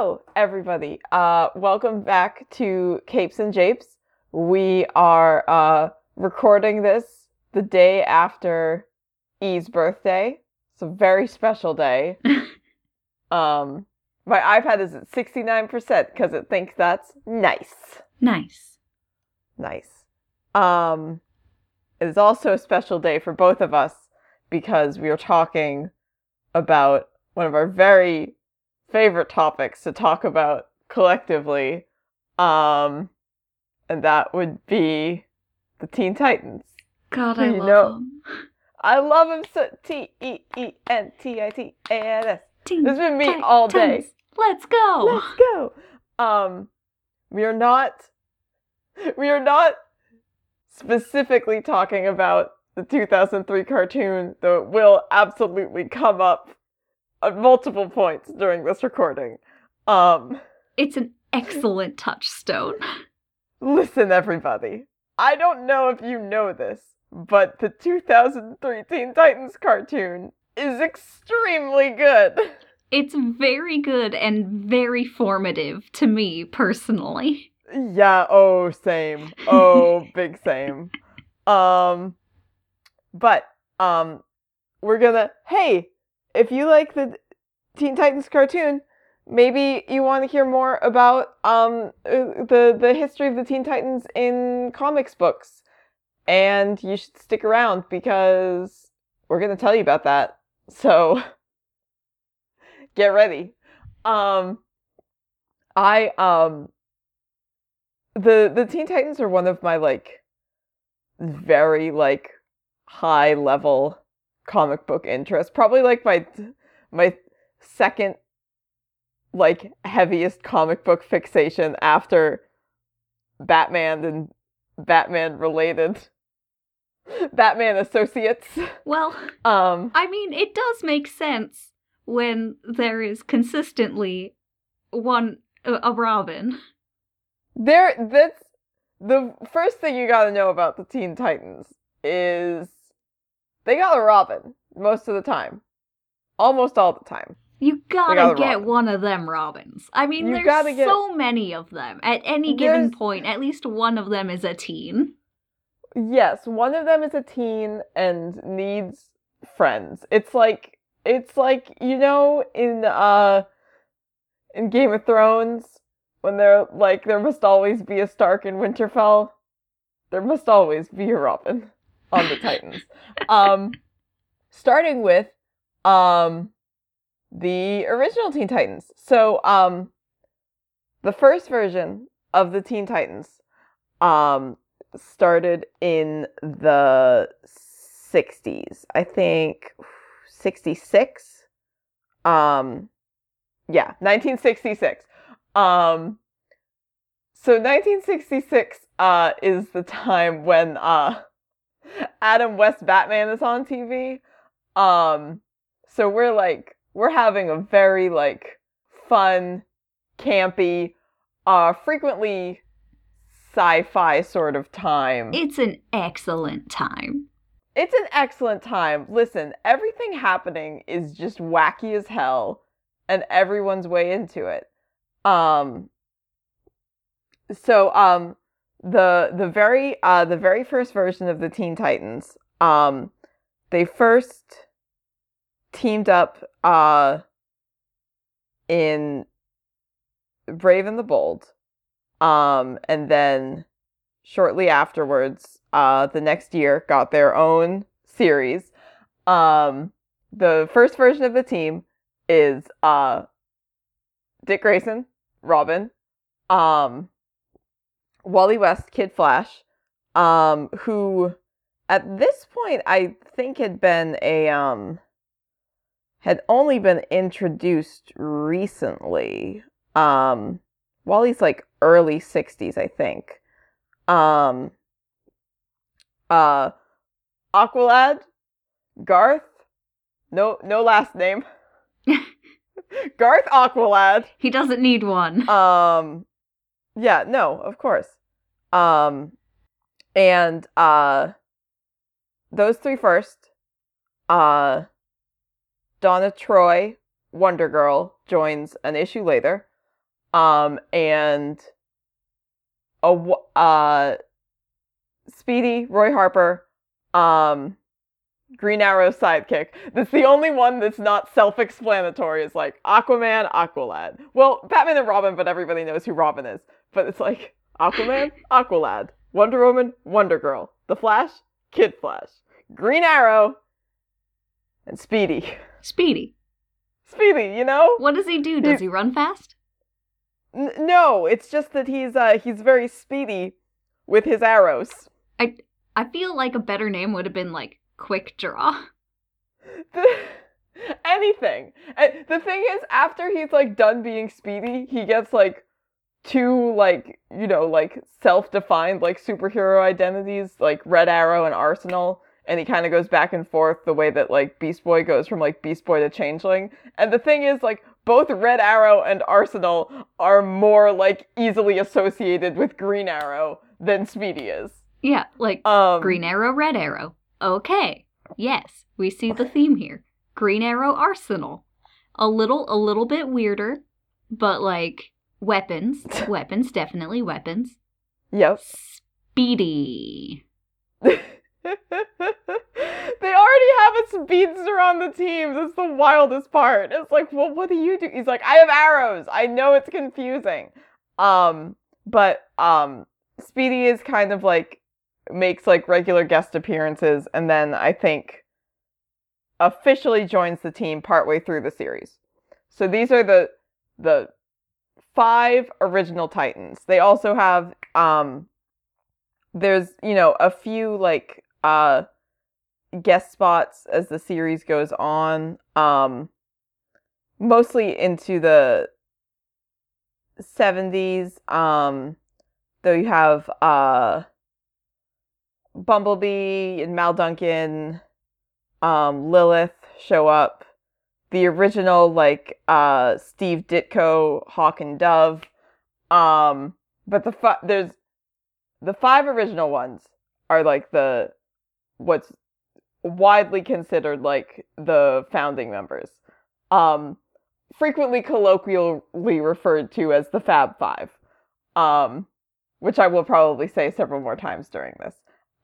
Hello, everybody. Uh, welcome back to Capes and Japes. We are uh, recording this the day after E's birthday. It's a very special day. um, my iPad is at 69% because it thinks that's nice. Nice. Nice. Um, it is also a special day for both of us because we are talking about one of our very favorite topics to talk about collectively. Um, and that would be the Teen Titans. God, I You love know- them. I love him so T E E N T I T A N S. Teen This has been me Titans. all day. Let's go. Let's go. Um, we are not. We are not specifically talking about the 2003 cartoon, though it will absolutely come up at multiple points during this recording. Um, It's an excellent touchstone. listen, everybody. I don't know if you know this, but the 2003 Teen Titans cartoon is extremely good. It's very good and very formative to me personally. Yeah, oh same. Oh, big same. Um but um we're gonna hey, if you like the Teen Titans cartoon, maybe you want to hear more about um uh, the the history of the Teen Titans in comics books. And you should stick around because we're to tell you about that. So get ready. Um I um the the Teen Titans are one of my like very like high level comic book interest. Probably like my my second like heaviest comic book fixation after Batman and Batman related Batman associates. Well, Um I mean, it does make sense when there is consistently one a Robin. There, that's the first thing you got to know about the Teen Titans is they got a Robin most of the time, almost all the time. You gotta got get Robin. one of them Robins. I mean, You there's get- so many of them. At any given There's- point, at least one of them is a teen. Yes, one of them is a teen and needs friends. It's like it's like you know in uh in Game of Thrones when they're like there must always be a Stark in Winterfell. There must always be a Robin on the Titans. um starting with um the original Teen Titans. So um the first version of the Teen Titans um started in the 60s. I think 66. Um yeah, 1966. Um so 1966 uh is the time when uh Adam West Batman is on TV. Um so we're like we're having a very like fun, campy, uh frequently sci-fi sort of time. It's an excellent time. It's an excellent time. Listen, everything happening is just wacky as hell and everyone's way into it. Um so um the the very uh the very first version of the Teen Titans, um they first teamed up uh in Brave and the Bold. Um and then shortly afterwards, uh, the next year, got their own series. Um, the first version of the team is uh, Dick Grayson, Robin, um, Wally West, Kid Flash, um, who at this point I think had been a um, had only been introduced recently. Um, Wally's like early '60s, I think um uh Aqualad, Garth, no no last name. Garth Aqualad. He doesn't need one. Um yeah, no, of course. Um and uh those three first. Uh Donna Troy Wonder Girl joins an issue later. Um, and a uh, Speedy, Roy Harper, um, Green Arrow sidekick. That's the only one that's not self-explanatory. It's like Aquaman, Aqualad. Well, Batman and Robin, but everybody knows who Robin is. But it's like Aquaman, Aqualad, Wonder Woman, Wonder Girl, The Flash, Kid Flash, Green Arrow, and Speedy. Speedy. Speedy, you know? What does he do? Does He's- he run fast? N- no, it's just that he's uh he's very speedy with his arrows. I I feel like a better name would have been like Quick Draw. Anything. And the thing is, after he's like done being speedy, he gets like two like you know like self-defined like superhero identities like Red Arrow and Arsenal, and he kind of goes back and forth the way that like Beast Boy goes from like Beast Boy to Changeling. And the thing is, like both Red Arrow and Arsenal are more like easily associated with Green Arrow than Speedy is. Yeah, like Um, Green Arrow, Red Arrow. Okay. Yes, we see the theme here. Green Arrow Arsenal. A little a little bit weirder, but like weapons. weapons, definitely weapons. Yep. Speedy. they already have a speedster on the team. That's the wildest part. It's like, well, what do you do? He's like, I have arrows. I know it's confusing. Um, but um, Speedy is kind of like makes like regular guest appearances, and then I think officially joins the team partway through the series. So these are the the five original Titans. They also have um there's, you know, a few like uh guest spots as the series goes on. Um mostly into the 70s um though you have uh Bumblebee and Mal Duncan um Lilith show up the original like uh Steve Ditko Hawk and Dove um but the fi- there's the five original ones are like the what's widely considered like the founding members. Um frequently colloquially referred to as the fab five um which i will probably say several more times during this.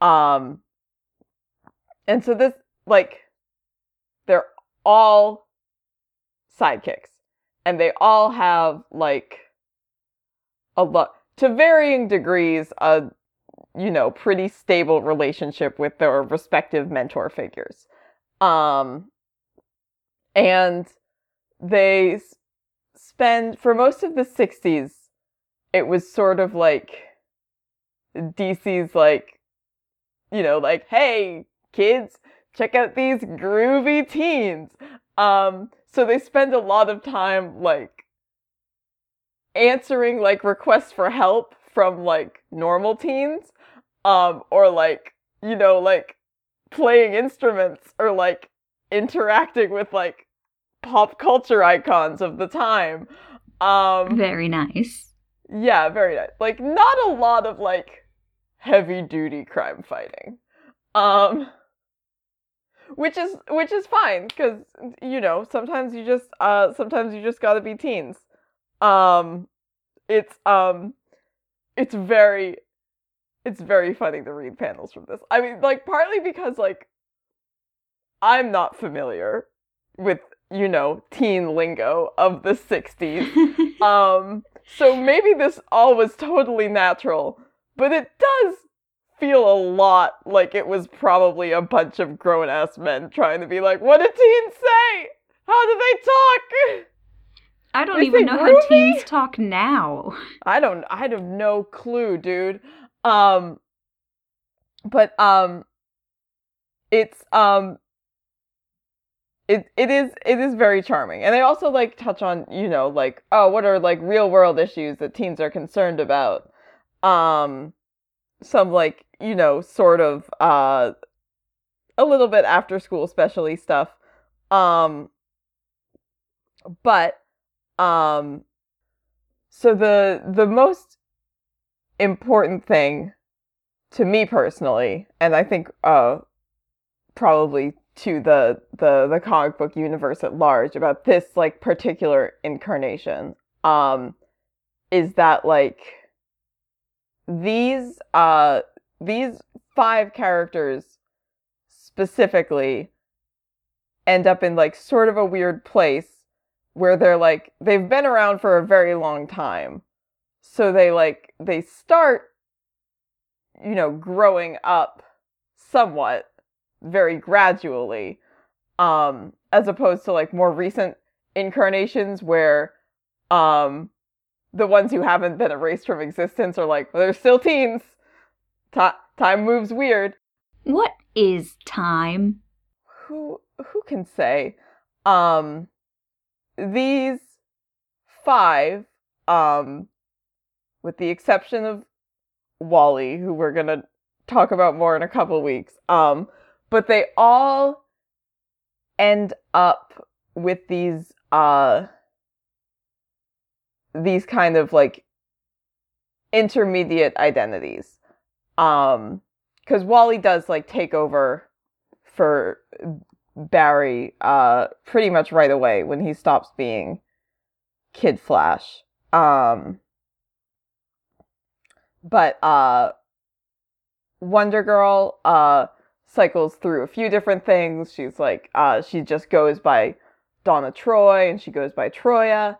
Um and so this like they're all sidekicks. And they all have like a lot to varying degrees a you know pretty stable relationship with their respective mentor figures. Um and they spend for most of the 60s it was sort of like DC's like you know like hey kids check out these groovy teens. Um so they spend a lot of time like answering like requests for help from like normal teens um or like you know like playing instruments or like interacting with like pop culture icons of the time. Um Very nice. yeah very nice. Like not a lot of like heavy duty crime fighting. Um which is which is fine because you know sometimes you just uh sometimes you just gotta be teens. Um it's um it's very it's very funny to read panels from this. I mean like partly because like i'm not familiar with you know teen lingo of the 60s um so maybe this all was totally natural but it does feel a lot like it was probably a bunch of grown ass men trying to be like what do teens say how do they talk I don't They even know how teens talk now. I don't I have no clue, dude. Um but um it's um it it is it is very charming. And they also like touch on, you know, like oh, what are like real world issues that teens are concerned about? Um some like, you know, sort of uh a little bit after school especially stuff. Um but um so the the most important thing to me personally and i think uh probably to the the the comic book universe at large about this like particular incarnation um is that like these uh these five characters specifically end up in like sort of a weird place where they're like they've been around for a very long time. So they like they start you know growing up somewhat very gradually um as opposed to like more recent incarnations where um the ones who haven't been erased from existence are like well, they're still teens Time moves weird. What is time? who who can say? Um these five um with the exception of Wally who we're going to talk about more in a couple weeks um but they all end up with these uh these kind of like intermediate identities um because Wally does like take over for Barry uh pretty much right away when he stops being Kid Flash. Um but uh Wonder Girl uh cycles through a few different things. She's like uh she just goes by Donna Troy and she goes by Troia.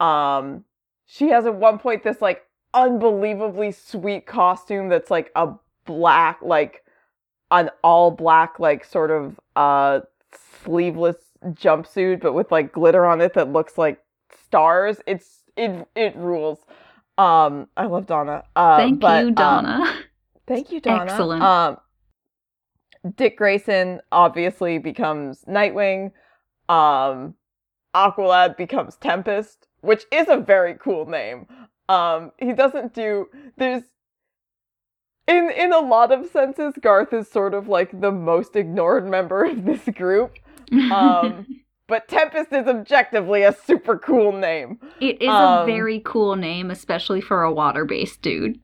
Um she has at one point this like unbelievably sweet costume that's like a black like an all black like sort of uh sleeveless jumpsuit but with like glitter on it that looks like stars. It's it it rules. Um i love donna. Uh Thank but, you, um, Donna. thank you donna. Excellent. um dick grayson obviously becomes nightwing. Um aqualad becomes tempest which is a very cool name um he doesn't do there's in in a lot of senses garth is sort of like the most ignored member of this group. Um, but tempest is objectively a super cool name. It is um, a very cool name, especially for a water based dude.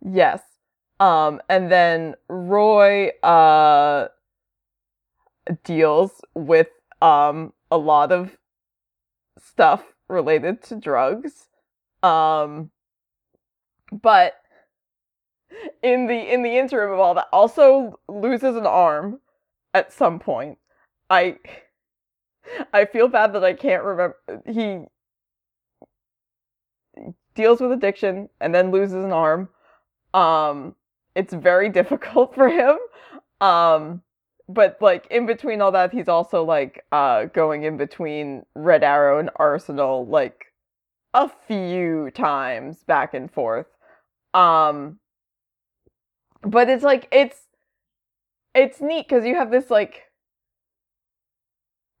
yes. Um and then roy uh deals with um a lot of stuff related to drugs um but in the in the interim of all that also loses an arm at some point. I i feel bad that i can't remember he deals with addiction and then loses an arm. Um it's very difficult for him. Um but like in between all that he's also like uh going in between red arrow and arsenal like a few times back and forth um but it's like it's it's neat because you have this like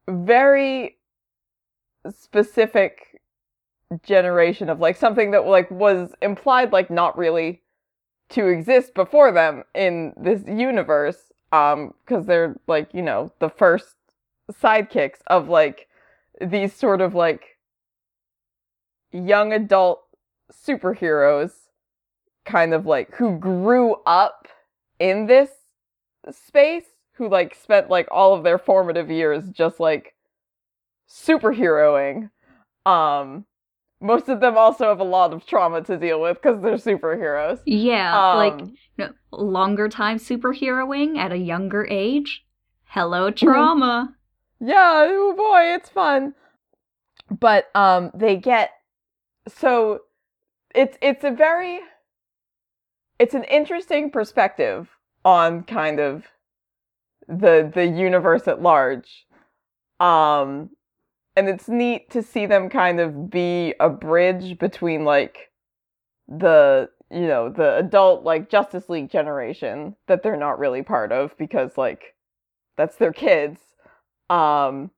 very specific generation of like something that like was implied like not really to exist before them in this universe um because they're like you know the first sidekicks of like these sort of like young adult superheroes kind of like who grew up in this space who like spent like all of their formative years just like superheroing um most of them also have a lot of trauma to deal with because they're superheroes Yeah, like Um, no, longer time superheroing at a younger age. Hello, Mm-hmm. trauma. yeah oh boy it's fun but um they get so it's it's a very it's an interesting perspective on kind of the the universe at large. Um and it's neat to see them kind of be a bridge between like the you know the adult like justice league generation that they're not really part of because like that's their kids um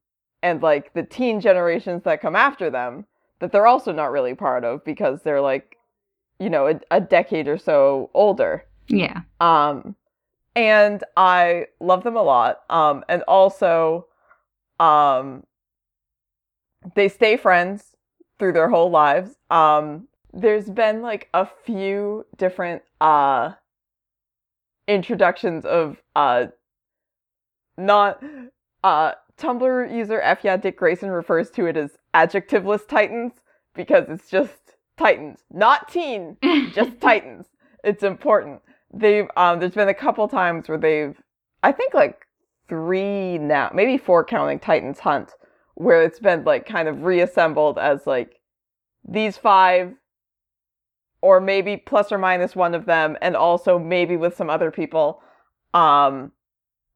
and like the teen generations that come after them that they're also not really part of because they're like you know a, a decade or so older. Yeah. um and i love them a lot. Um and also um they stay friends through their whole lives. Um there's been like a few different uh introductions of uh not Uh, Tumblr user F yeah Dick Grayson refers to it as adjectiveless Titans because it's just Titans, not teen, just Titans. It's important. They've um, there's been a couple times where they've, I think like three now, maybe four counting Titans Hunt, where it's been like kind of reassembled as like these five, or maybe plus or minus one of them, and also maybe with some other people, um,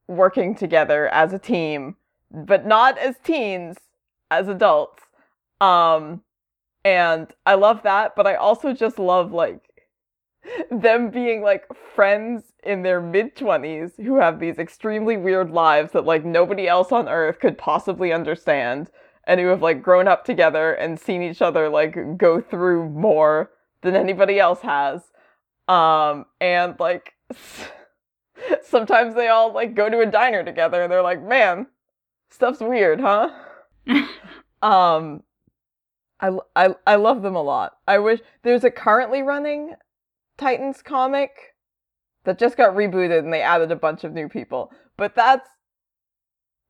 working together as a team, but not as teens, as adults. Um, and I love that, but I also just love like them being like friends in their mid 20s who have these extremely weird lives that like nobody else on earth could possibly understand and who have like grown up together and seen each other like go through more than anybody else has um and like sometimes they all like go to a diner together and they're like man stuff's weird huh um I, I, I love them a lot. I wish there's a currently running Titans comic that just got rebooted and they added a bunch of new people. But that's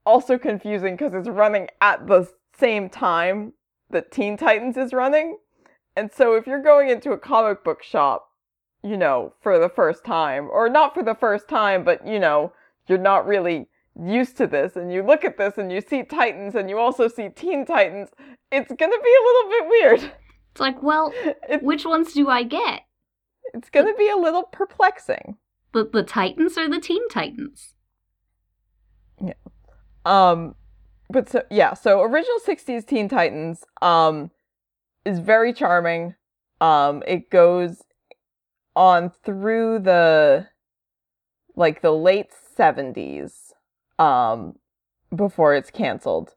also confusing because it's running at the same time that Teen Titans is running. And so if you're going into a comic book shop, you know, for the first time, or not for the first time, but you know, you're not really used to this and you look at this and you see Titans and you also see Teen Titans, it's gonna be a little bit weird. It's like, well, it, which ones do I get? It's gonna be a little perplexing. The the Titans or the Teen Titans? Yeah. Um but so yeah, so original 60s Teen Titans um is very charming. Um it goes on through the like the late 70s um before it's canceled.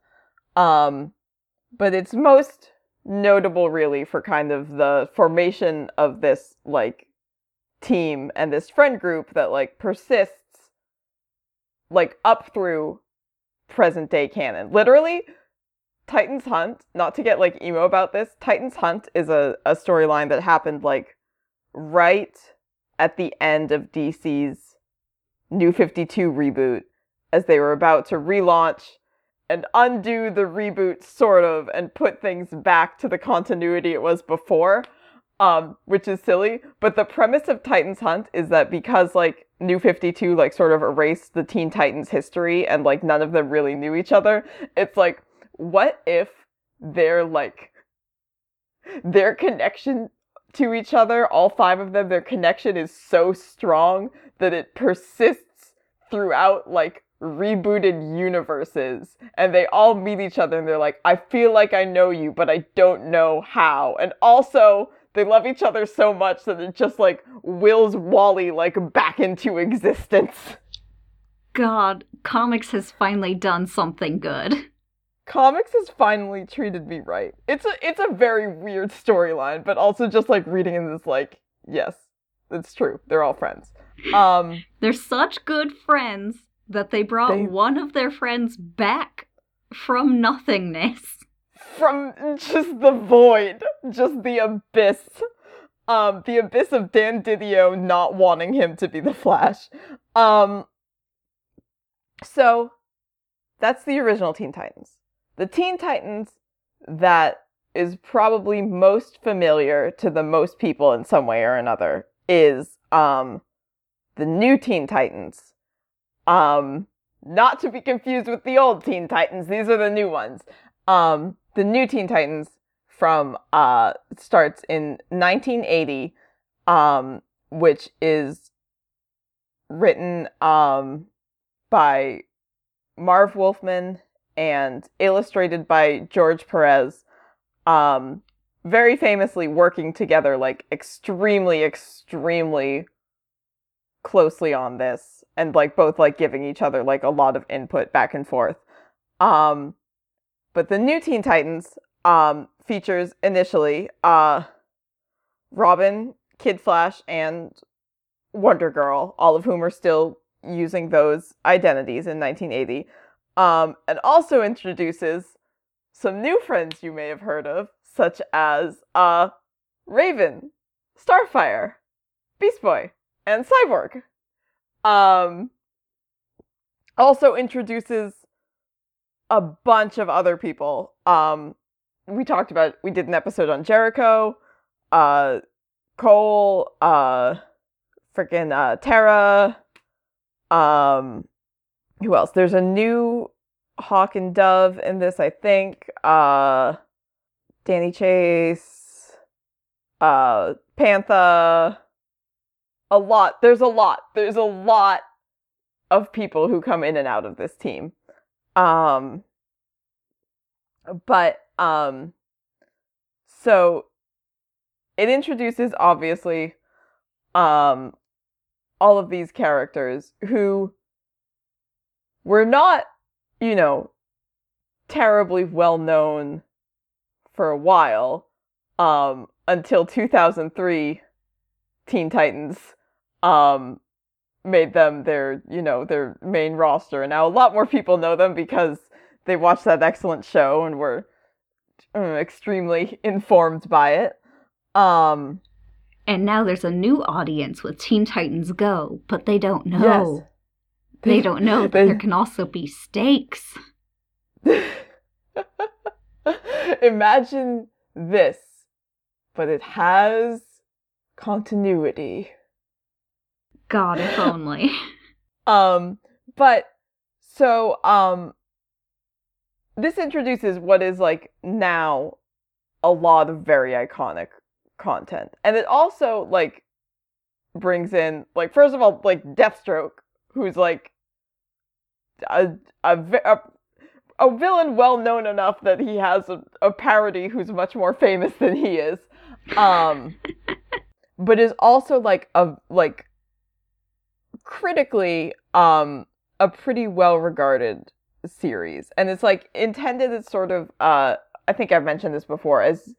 Um but it's most notable really for kind of the formation of this like team and this friend group that like persists like up through present day canon. Literally, Titans Hunt, not to get like emo about this, Titans Hunt is a, a storyline that happened like right at the end of DC's New 52 reboot as they were about to relaunch and undo the reboot sort of and put things back to the continuity it was before um which is silly. But the premise of titans hunt is that because like new 52 like sort of erased the teen titans history and like none of them really knew each other it's like what if their like their connection to each other all five of them their connection is so strong that it persists throughout like rebooted universes and they all meet each other and they're like I feel like I know you but I don't know how and also they love each other so much that it just like wills Wally like back into existence. God, comics has finally done something good. Comics has finally treated me right. It's a it's a very weird storyline, but also just like reading in this like, yes, it's true. They're all friends. Um They're such good friends that they brought they... one of their friends back from nothingness. From just the void, just the abyss. Um, the abyss of Dan Didio not wanting him to be the Flash. Um, so that's the original Teen Titans. The Teen Titans that is probably most familiar to the most people in some way or another is um the new Teen Titans um, not to be confused with the old Teen Titans. These are the new ones. Um, the new Teen Titans from uh starts in 1980, um, which is written um by Marv Wolfman and illustrated by George Perez. Um, very famously working together like extremely, extremely closely on this and like both like giving each other like a lot of input back and forth. Um, but the new Teen Titans um, features initially uh, Robin, Kid Flash, and Wonder Girl, all of whom are still using those identities in 1980, um, and also introduces some new friends you may have heard of, such as uh, Raven, Starfire, Beast Boy, and Cyborg. Um, also introduces a bunch of other people. Um, we talked about we did an episode on Jericho, uh, Cole, uh, freaking uh, Terra. Um, who else? There's a new Hawk and Dove in this, I think. Uh, Danny Chase, uh, Pantha. A lot. There's a lot. There's a lot of people who come in and out of this team. Um, but um, so it introduces obviously um all of these characters who were not, you know, terribly well known for a while um until 2003 Teen Titans um made them their, you know, their main roster. And now a lot more people know them because they watched that excellent show and were uh, extremely informed by it. Um, and now there's a new audience with Teen Titans Go, but they don't know. Yes. They don't know that They- there can also be stakes. Imagine this, but it has continuity. God, if only. Um, but so um, this introduces what is like now a lot of very iconic content, and it also like brings in like first of all like Deathstroke, who's like a a a, a villain well known enough that he has a, a parody who's much more famous than he is, um, but is also like a like critically um a pretty well regarded series. And it's like intended as sort of uh i think i've mentioned this before as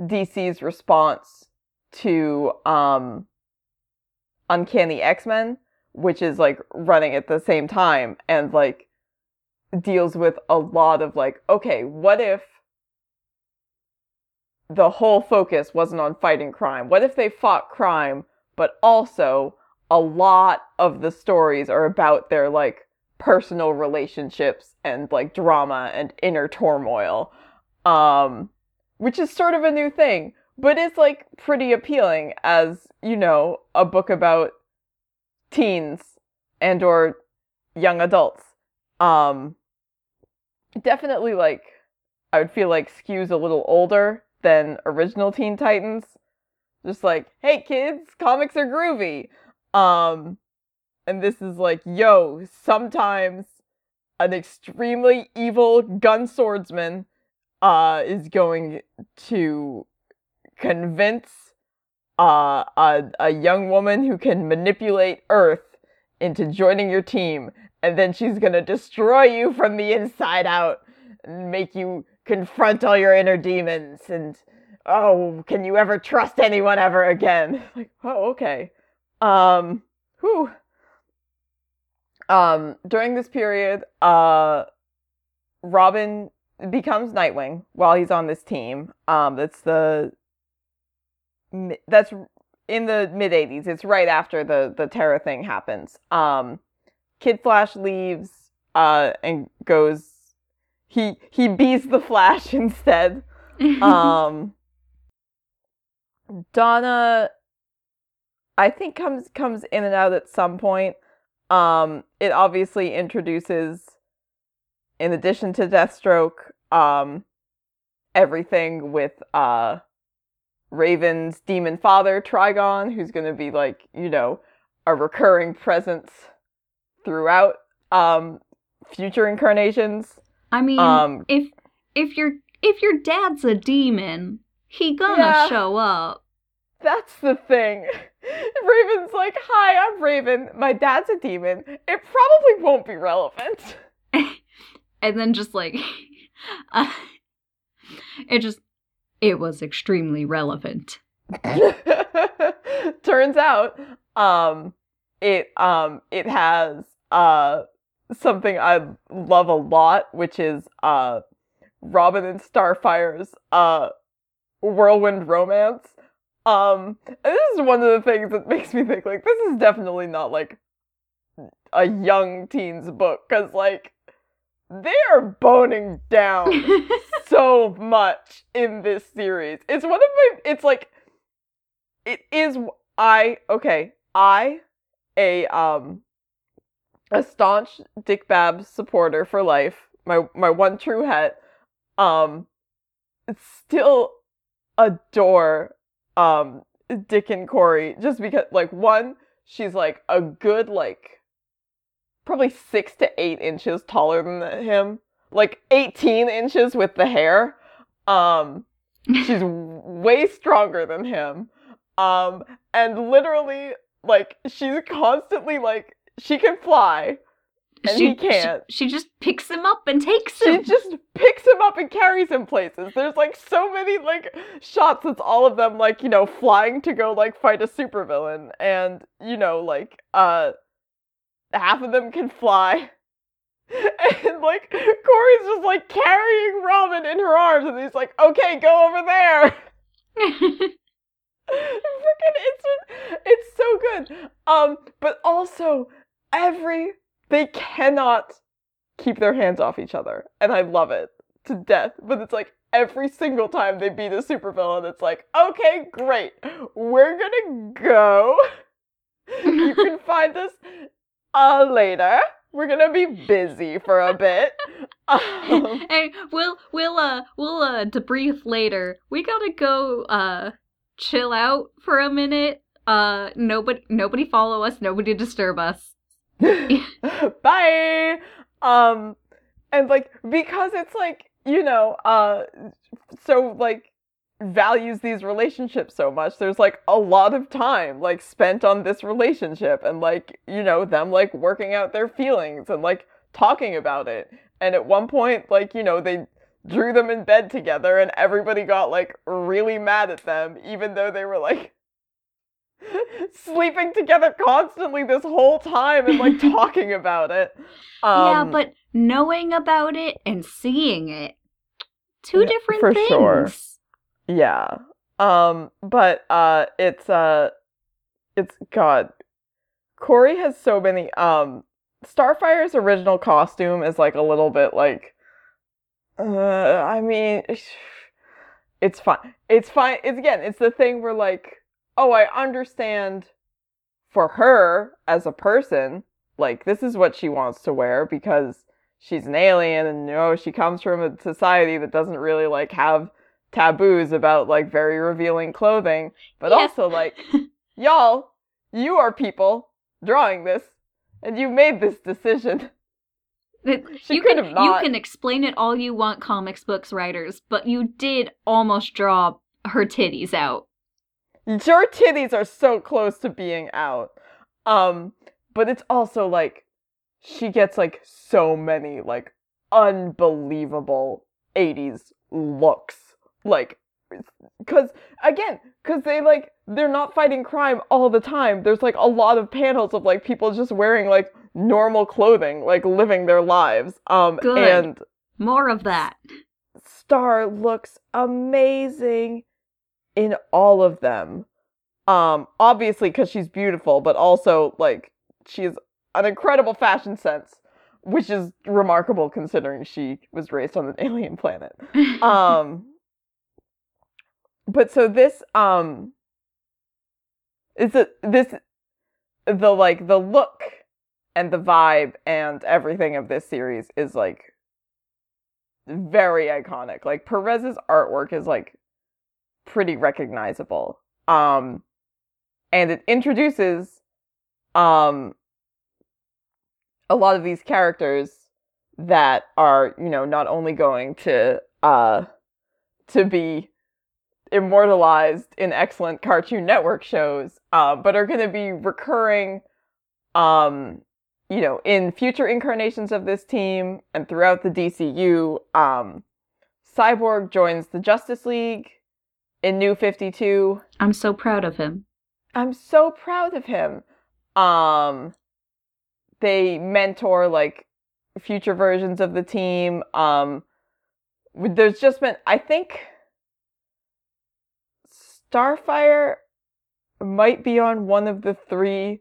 dc's response to um uncanny x-men which is like running at the same time and like deals with a lot of like okay what if the whole focus wasn't on fighting crime? What if they fought crime but also a lot of the stories are about their like personal relationships and like drama and inner turmoil um which is sort of a new thing but it's like pretty appealing as you know a book about teens and or young adults um definitely like i would feel like skews a little older than original teen titans just like hey kids comics are groovy um, and this is like, yo, sometimes an extremely evil gun swordsman uh is going to convince uh a, a young woman who can manipulate earth into joining your team and then she's to destroy you from the inside out and make you confront all your inner demons and oh can you ever trust anyone ever again? Like oh okay um, whew. Um, during this period, uh, Robin becomes Nightwing while he's on this team. Um, that's the that's in the mid '80s. It's right after the the Terra thing happens. Um, Kid Flash leaves uh, and goes. He he bees the Flash instead. Um, Donna, I think comes comes in and out at some point. Um, it obviously introduces, in addition to Deathstroke, um, everything with uh, Raven's demon father Trigon, who's going to be like you know a recurring presence throughout um, future incarnations. I mean, Um, if if your if your dad's a demon, he gonna Yeah. show up. That's the thing. Raven's like, "Hi, I'm Raven. My dad's a demon. It probably won't be relevant." and then just like uh, it just it was extremely relevant. Turns out, um, it um it has uh something I love a lot, which is uh Robin and Starfire's uh whirlwind romance. Um, and this is one of the things that makes me think like this is definitely not like a young teens book because like they are boning down so much in this series. It's one of my it's like it is I okay, I a um a staunch Dick Babs supporter for life, my my one true het, um still adore um Dick and Kory just because like one, she's like a good like probably six to eight inches taller than him. Like 18 inches with the hair. Um she's way stronger than him. Um and literally like she's constantly like she can fly and she he can't. She, she just picks him up and takes him. She just picks him up and carries him places. There's like so many like shots. It's all of them like you know flying to go like fight a supervillain, and you know like uh half of them can fly, and like Kory's just like carrying Robin in her arms, and he's like, "Okay, go over there." Freaking, it's it's so good. Um, but also every they cannot keep their hands off each other, and I love it to death. But it's like every single time they beat a supervillain, it's like, okay, great, we're gonna go. you can find us uh later. We're gonna be busy for a bit. Um, hey, we'll we'll uh we'll uh debrief later. We gotta go uh chill out for a minute. Uh nobody nobody follow us, nobody disturb us. bye. Um and like because it's like you know uh so like values these relationships so much there's like a lot of time like spent on this relationship and like you know them like working out their feelings and like talking about it. And at one point like you know they drew them in bed together and everybody got like really mad at them even though they were like sleeping together constantly this whole time and like talking about it. Um, yeah, but knowing about it and seeing it, two Yeah, different for things. sure. yeah. Um, but uh, it's uh, it's God. Kory has so many. Um, Starfire's original costume is like a little bit like. Uh, I mean, it's fine. It's fine. It's again. It's the thing where like, oh, I understand. For her as a person, like this is what she wants to wear because she's an alien and you know she comes from a society that doesn't really like have taboos about like very revealing clothing but Yes. also like y'all you are people drawing this and you made this decision It- She you could can have not. you can explain it all you want, comics books writers, but you did almost draw her titties out. Your titties are so close to being out. Um but it's also like she gets like so many like unbelievable 80s looks. Like cuz again cuz they like they're not fighting crime all the time. There's like a lot of panels of like people just wearing like normal clothing like living their lives. Um Good. and More of that. Star looks amazing in all of them. Um, obviously because she's beautiful, but also like she has an incredible fashion sense, which is remarkable considering she was raised on an alien planet. Um, but so this um is a this the like the look and the vibe and everything of this series is like very iconic. Like Perez's artwork is like pretty recognizable. Um and it introduces um a lot of these characters that are, you know, not only going to uh to be immortalized in excellent Cartoon Network shows, uh, but are going to be recurring um you know, in future incarnations of this team and throughout the DCU, um, Cyborg joins the Justice League in New 52. I'm so proud of him. I'm so proud of him. Um, they mentor like future versions of the team. Um, there's just been, I think, Starfire might be on one of the three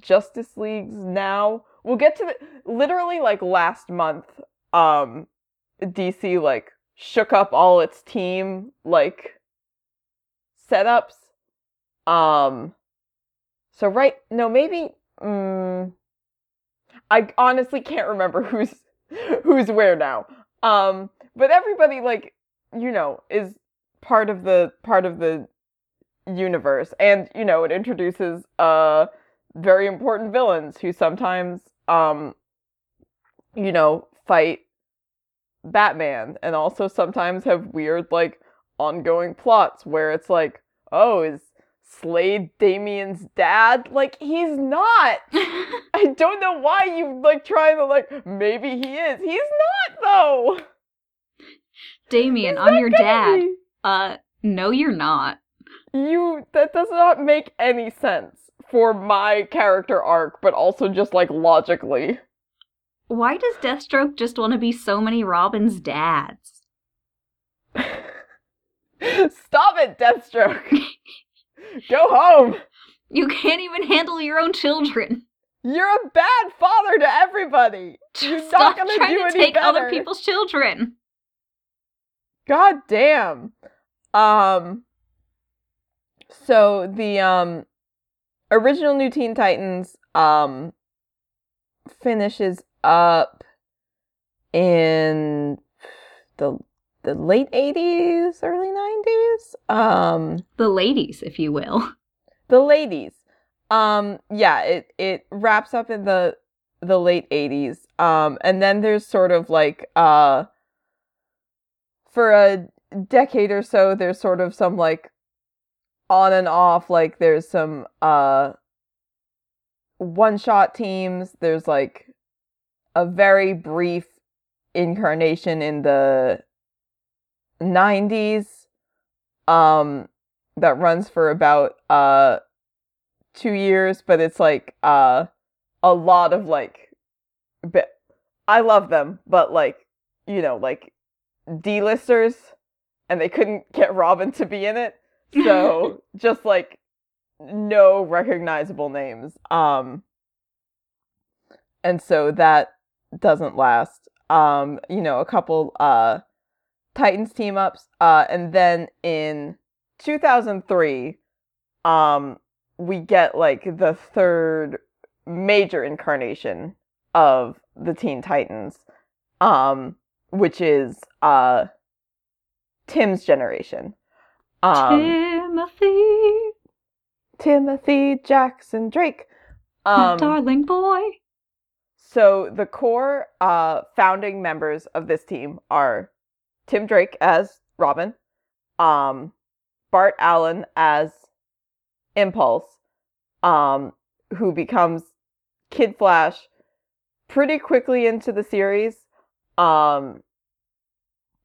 Justice Leagues now. We'll get to the literally like last month. um DC like shook up all its team like setups. Um so right no maybe mm, I honestly can't remember who's who's where now. Um but everybody like you know is part of the part of the universe and you know it introduces uh very important villains who sometimes um you know fight Batman and also sometimes have weird like ongoing plots where it's like oh is Slade Damian's dad like he's not I don't know why you like trying to like maybe he is he's not though Damian, He's I'm your dad. be. Uh, no, you're not. you that does not make any sense for my character arc but also just like logically Why does Deathstroke just want to be so many Robin's dads? stop it deathstroke. Go home. You can't even handle your own children. you're a bad father to everybody. You're not Stop gonna trying do to any take other people's children. god damn. Um so the um original new teen titans um finishes up in the the late 80s early 90s um The ladies, if you will. the ladies. Um yeah it it wraps up in the the late 80s um and then there's sort of like uh for a decade or so there's sort of some like on and off like there's some uh one shot teams. There's like a very brief incarnation in the 90s um that runs for about uh 2 years but it's like uh a lot of like bi- I love them but like you know like D-listers and they couldn't get Robin to be in it. So just like no recognizable names um and so that doesn't last. Um you know a couple uh titans team ups uh and then in 2003 um we get like the third major incarnation of the teen titans um which is uh tim's generation um Timothy, Timothy Jackson Drake. my Um, darling boy. so the core uh, founding members of this team are Tim Drake as Robin, um, Bart Allen as Impulse, um, who becomes Kid Flash pretty quickly into the series. Um,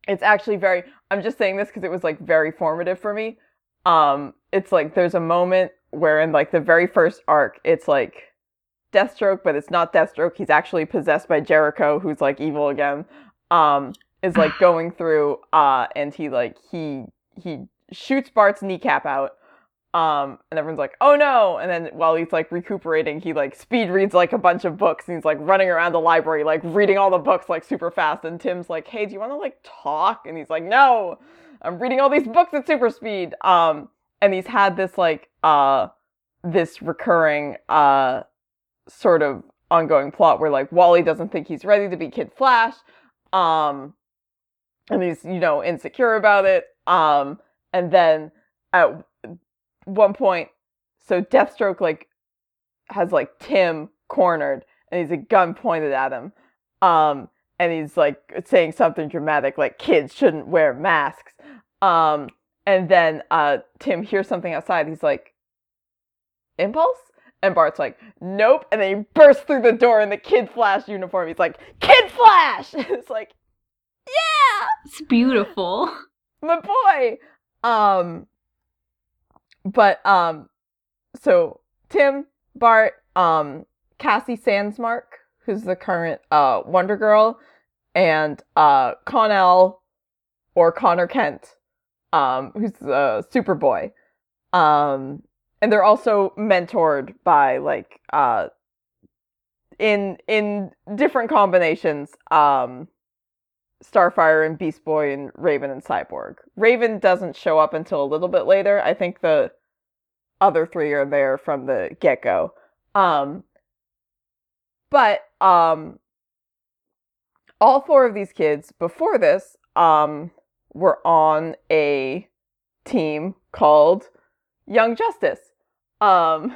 it's actually very. I'm just saying this because it was like very formative for me. Um, it's like there's a moment where in like the very first arc, it's like Deathstroke, but it's not Deathstroke. He's actually possessed by Jericho, who's like evil again. Um, is like going through, uh, and he like he he shoots Bart's kneecap out. Um, and everyone's like, "Oh no!" And then while he's like recuperating, he like speed reads like a bunch of books, and he's like running around the library, like reading all the books like super fast. And Tim's like, "Hey, do you want to like talk?" And he's like, "No, I'm reading all these books at super speed." Um, and he's had this like uh this recurring uh sort of ongoing plot where like Wally doesn't think he's ready to be Kid Flash, um, and he's you know insecure about it. Um, and then at one point, so Deathstroke like has like Tim cornered, and he's a gun pointed at him. Um, and he's like saying something dramatic like kids shouldn't wear masks. Um, and then uh Tim hears something outside. He's like, Impulse? And Bart's like, nope. And then he bursts through the door in the Kid Flash uniform. He's like, Kid Flash! it's like, yeah, It's beautiful. my boy. Um, but um, so Tim, Bart, um, Cassie Sandsmark, who's the current uh Wonder Girl, and uh Kon-El or Connor Kent, um, who's uh Superboy. Um, and they're also mentored by like uh in in different combinations um Starfire and Beast Boy and Raven and Cyborg. Raven doesn't show up until a little bit later. I think the other three are there from the get go. Um, but um, all four of these kids before this um, were on a team called Young Justice. Um,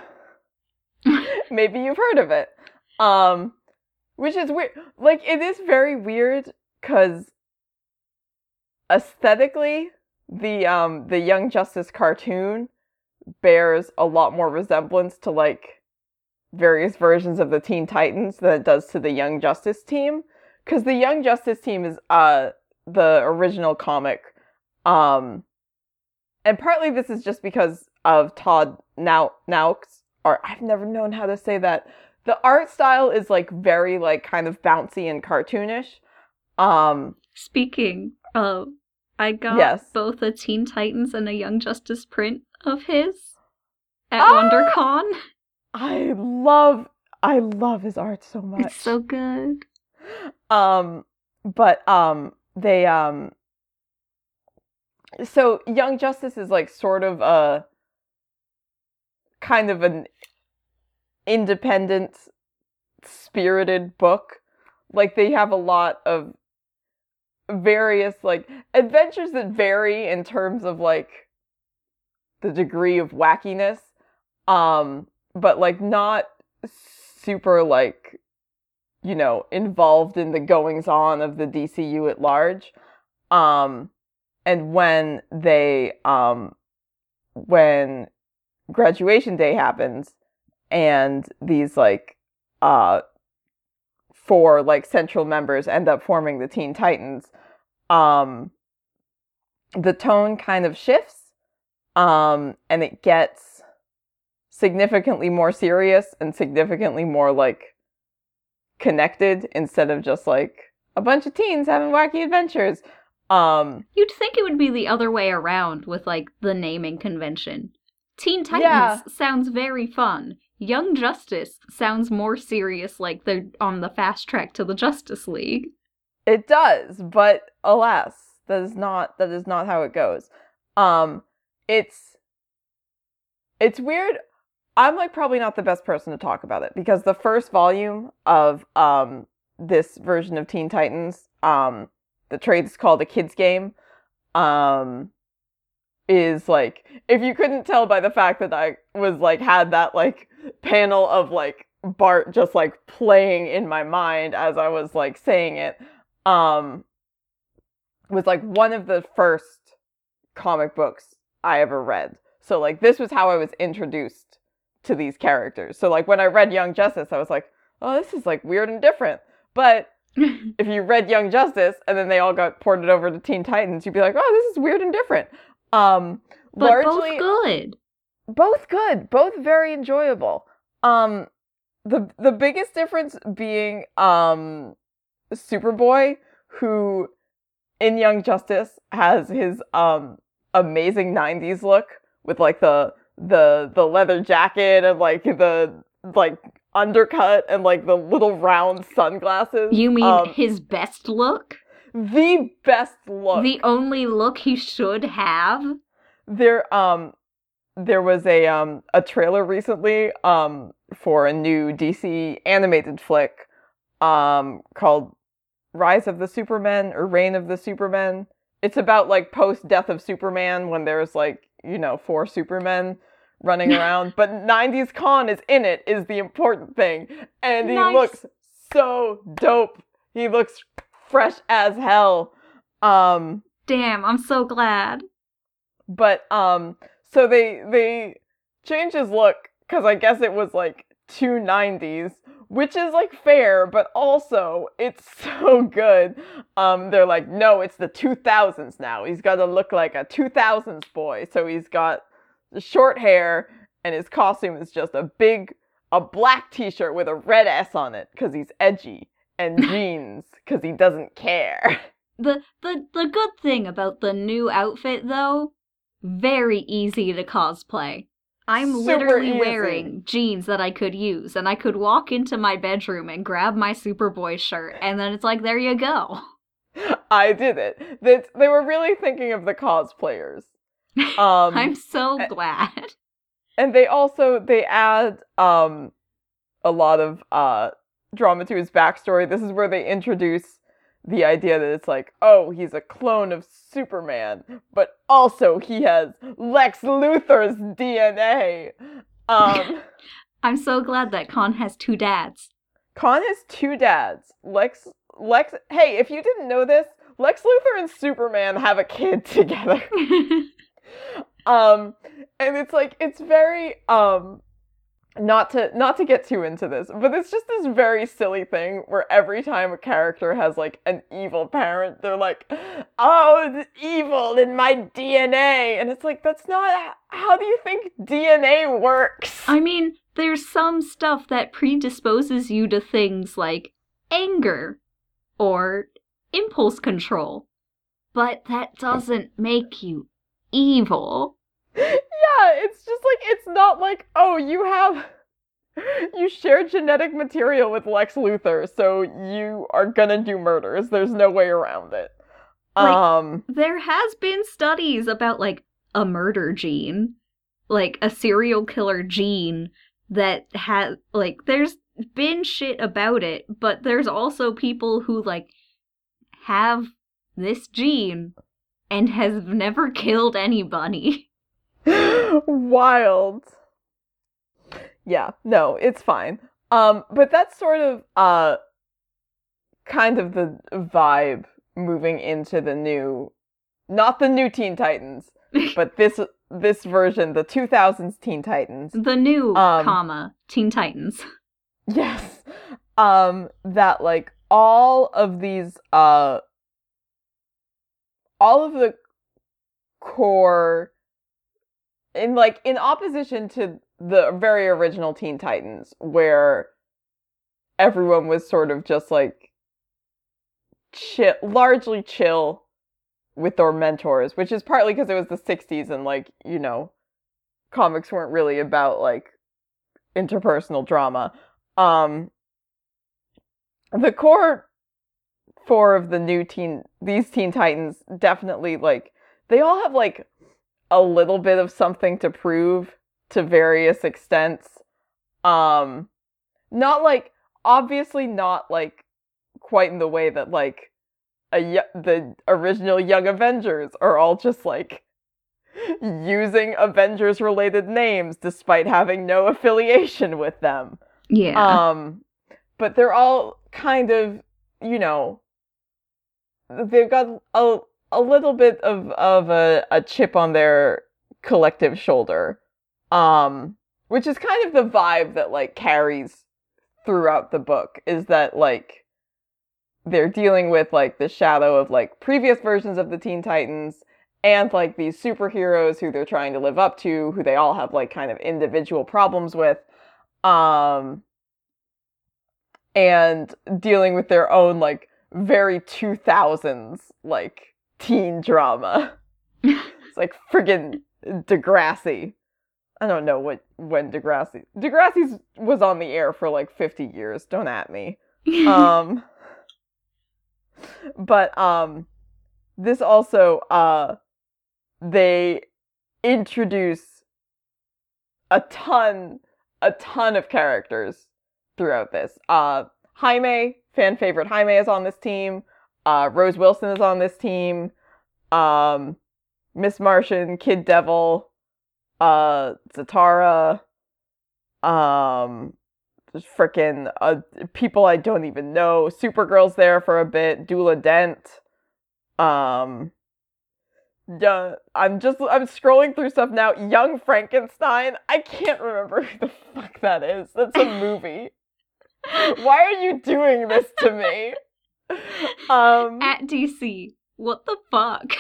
maybe you've heard of it. Um, which is weird. Like it is very weird because aesthetically, the um the Young Justice cartoon bears a lot more resemblance to like various versions of the Teen Titans than it does to the Young Justice team. Because the Young Justice team is uh the original comic, um, and partly this is just because of Todd Now Nauck's art. I've never known how to say that. The art style is like very like kind of bouncy and cartoonish. Um, Speaking of, I got Yes. both a Teen Titans and a Young Justice print of his at Ah! WonderCon. I love I love his art so much. It's so good. um but um they um so young justice is like sort of a kind of an independent spirited book like they have a lot of various like adventures that vary in terms of like the degree of wackiness um but like not super like you know, involved in the goings on of the DCU at large. Um, and when they, um, when graduation day happens and these like, uh, four like central members end up forming the Teen Titans, um, the tone kind of shifts, um, and it gets significantly more serious and significantly more like connected instead of just like a bunch of teens having wacky adventures. Um, You'd think it would be the other way around with like the naming convention. Teen Titans Yeah. sounds very fun. Young Justice sounds more serious, like they're on the fast track to the Justice League. It does, but alas, that is not that is not how it goes. Um, it's it's weird. I'm like probably not the best person to talk about it because the first volume of um this version of Teen Titans, um, the trade is called a kids game, um, is like if you couldn't tell by the fact that I was like had that like panel of like Bart just like playing in my mind as I was like saying it, um, was like one of the first comic books I ever read. So like this was how I was introduced to these characters. So like when I read Young Justice, I was like, oh, this is like weird and different. But if you read Young Justice and then they all got ported over to Teen Titans, you'd be like, oh, this is weird and different. Um, but largely, both good. both good, both very enjoyable. Um, the the biggest difference being um, Superboy, who in Young Justice has his um amazing '90s look with like the the the leather jacket and like the like undercut and like the little round sunglasses. You mean Um, his best look? the best look? The only look he should have? there um there was a um a trailer recently um for a new DC animated flick um called Rise of the Supermen or Reign of the Supermen. It's about like post death of Superman when there's like, you know, four Supermen running around, but 90s Kon is in it is the important thing. And he Nice. looks so dope. He looks fresh as hell. Um Damn, I'm so glad. but um so they they changed his look because i guess it was like two 90s which is like fair but also it's so good. Um they're like no it's the 2000s now. He's got to look like a 2000s boy. So he's got the short hair and his costume is just a big a black t-shirt with a red s on it because he's edgy and jeans because he doesn't care. The the the good thing about the new outfit though, very easy to cosplay. I'm Super literally easy. wearing jeans that I could use and I could walk into my bedroom and grab my Superboy shirt and then it's like there you go. I did it. That they were really thinking of the cosplayers. Um, I'm so glad. and they also they add um a lot of uh drama to his backstory. This is where they introduce the idea that it's like, oh, he's a clone of Superman, but also he has Lex Luthor's DNA. Um, I'm so glad that Kon has two dads. Kon has two dads. Lex, Lex. Hey, if you didn't know this, Lex Luthor and Superman have a kid together. um, and it's like it's very um not to not to get too into this, but it's just this very silly thing where every time a character has like an evil parent, they're like, "Oh, it's evil in my DNA," and it's like that's not how do you think DNA works? I mean, there's some stuff that predisposes you to things like anger or impulse control, but that doesn't make you evil. Yeah, it's just like it's not like oh you have you share genetic material with Lex Luthor, so you are gonna do murders. There's no way around it. Like- um, There has been studies about like a murder gene, like a serial killer gene that has like there's been shit about it, but there's also people who like have this gene and has never killed anybody. wild. Yeah, no, it's fine. Um, but that's sort of uh kind of the vibe moving into the new not the new Teen Titans, but this this version, the 2000s Teen Titans. The new Um, comma Teen Titans. Yes. Um that like all of these uh all of the core in like in opposition to the very original Teen Titans where everyone was sort of just like chill largely chill with their mentors, which is partly because it was the 60s and like, you know, comics weren't really about like interpersonal drama. Um the core four of the new teen these teen titans definitely like they all have like a little bit of something to prove to various extents um not like obviously not like quite in the way that like a the original young avengers are all just like using avengers related names despite having no affiliation with them Yeah. um, but they're all kind of, you know, they've got a a little bit of of a, a chip on their collective shoulder, um, which is kind of the vibe that like carries throughout the book. Is that like they're dealing with like the shadow of like previous versions of the Teen Titans and like these superheroes who they're trying to live up to, who they all have like kind of individual problems with. Um, and dealing with their own like very 2000s like teen drama. it's like friggin' Degrassi. I don't know what when Degrassi Degrassi's was on the air for like 50 years. Don't at me. Um but um this also uh they introduce a ton a ton of characters throughout this. Uh, Jaime, fan favorite Jaime is on this team. Uh, Rose Wilson is on this team. Um, Miss Martian, Kid Devil, uh, Zatara, um, frickin' uh, people I don't even know. Supergirl's there for a bit. Duela Dent. Um, yeah, I'm just I'm scrolling through stuff now. Young Frankenstein. I can't remember who the fuck that is. That's a movie. Why are you doing this to me? Um At DC. What the fuck?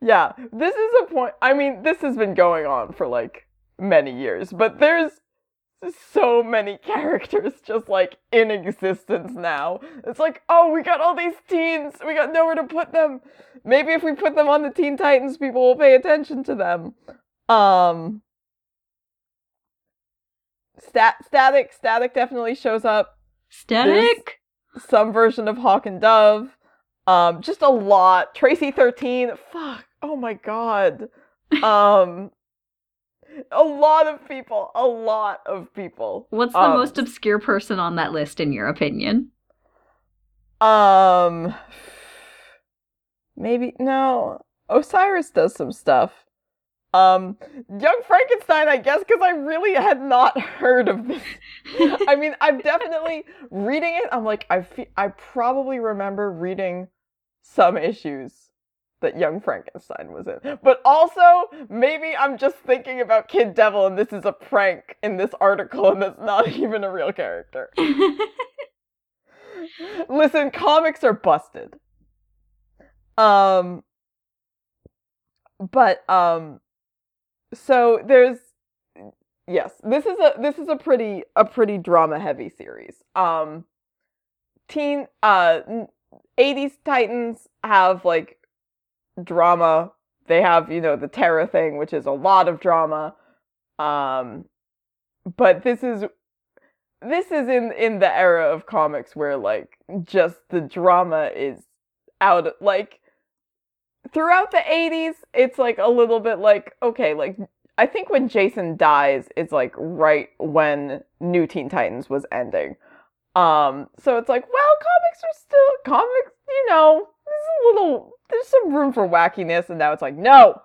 yeah, this is a point. I mean, this has been going on for like many years, but there's so many characters just like in existence now. It's like, oh, we got all these teens, we got nowhere to put them. Maybe if we put them on the Teen Titans, people will pay attention to them. Um, stat static static definitely shows up Static? Some version of Hawk and Dove. Um, just a lot. Traci thirteen. Fuck. Oh my god. Um, a lot of people. A lot of people. What's the Um, most obscure person on that list, in your opinion? Um, maybe no. Osiris does some stuff. Um, Young Frankenstein, I guess, because I really had not heard of this. I mean, I'm definitely reading it. I'm like, I fe- I probably remember reading some issues that Young Frankenstein was in, but also maybe I'm just thinking about Kid Devil and this is a prank in this article and that's not even a real character. Listen, comics are busted. Um but um so there's yes, this is a this is a pretty a pretty drama heavy series. Um teen uh 80s Titans have like drama. They have, you know, the Terra thing, which is a lot of drama. Um but this is this is in in the era of comics where like just the drama is out like throughout the 80s it's like a little bit like okay like i think when jason dies it's like right when new teen titans was ending um so it's like well comics are still comics you know there's a little there's some room for wackiness and now it's like no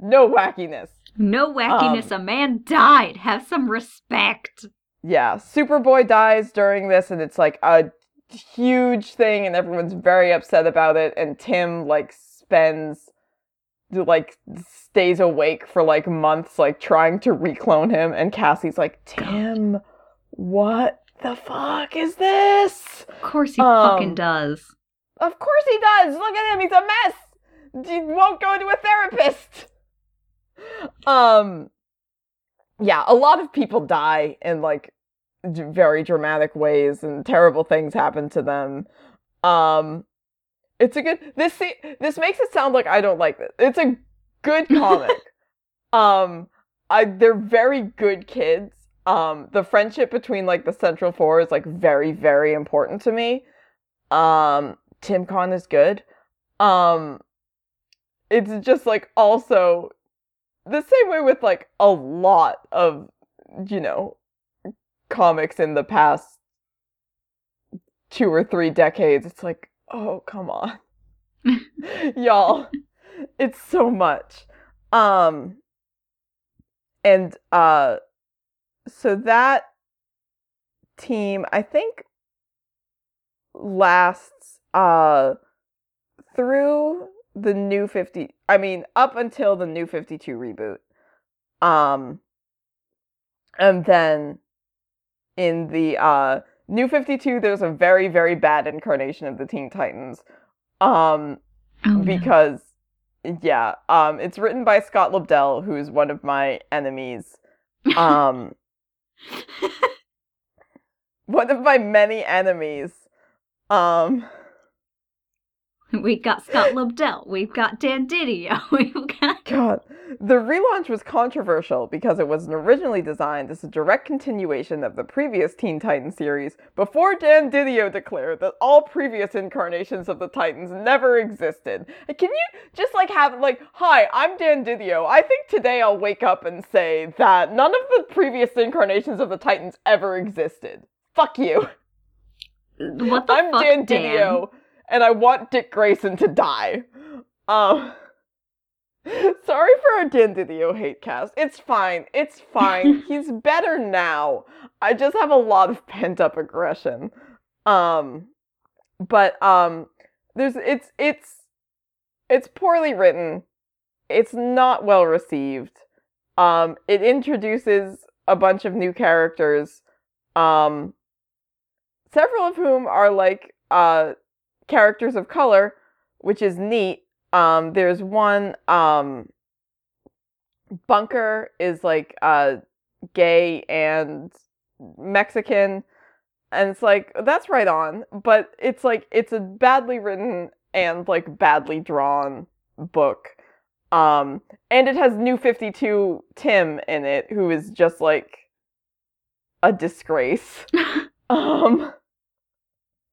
no wackiness no wackiness. Um, a man died. Have some respect. yeah, Superboy dies during this, and it's like a huge thing, and everyone's very upset about it. And Tim like spends like stays awake for like months, like trying to reclone him. And Cassie's like, Tim, what the fuck is this? Of course he Um, fucking does. Of course he does. Look at him. He's a mess. He won't go to a therapist. Um, yeah, a lot of people die in like very dramatic ways, and terrible things happen to them. Um, it's a good. This this makes it sound like I don't like this. It's a good comic. um, I they're very good kids. Um, the friendship between like the Central Four is like very very important to me. Um, Tim Kon is good. Um, it's just like also the same way with like a lot of you know comics in the past two or three decades. It's like, oh come on, y'all, it's so much. Um, and uh, so that team, I think, lasts uh through the new 50 I mean up until the new 52 reboot. Um and then in the uh new 52 there's a very very bad incarnation of the Teen Titans. Um Oh, no. because yeah, um it's written by Scott Lobdell who's one of my enemies. Um one of my many enemies. Um We've got Scott Lobdell. We've got Dan Didio. We've got. God, the relaunch was controversial because it was originally designed as a direct continuation of the previous Teen Titans series before Dan Didio declared that all previous incarnations of the Titans never existed. Can you just like have like, hi, I'm Dan Didio. I think today I'll wake up and say that none of the previous incarnations of the Titans ever existed. Fuck you. What the I'm fuck, Dan Didio, and I want Dick Grayson to die. Um, sorry for our Dan Didio hate cast. It's fine. It's fine. He's better now. I just have a lot of pent up aggression. Um, but um, there's it's it's it's poorly written. It's not well received. Um, it introduces a bunch of new characters. Um, several of whom are like uh characters of color, which is neat. Um, there's one um, Bunker is like uh gay and Mexican, and it's like that's right on, but it's like it's a badly written and like badly drawn book. Um, and it has New 52 Tim in it, who is just like a disgrace. Um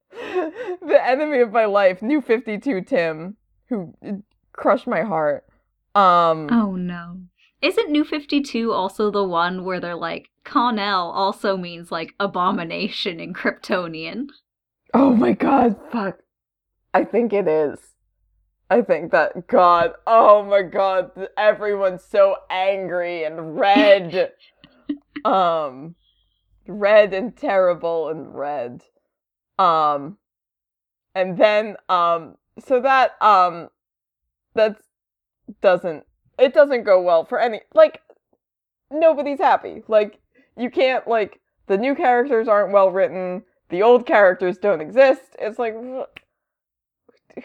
the enemy of my life, New 52 Tim, who crushed my heart. Um Oh no. Isn't New 52 also the one where they're like, Kon-El also means like abomination in Kryptonian? Oh my god, fuck. I think it is. I think that god, oh my god, everyone's so angry and red. um red and terrible and red. Um and then um so that um that doesn't it doesn't go well for any like nobody's happy. Like you can't like the new characters aren't well written, the old characters don't exist. It's like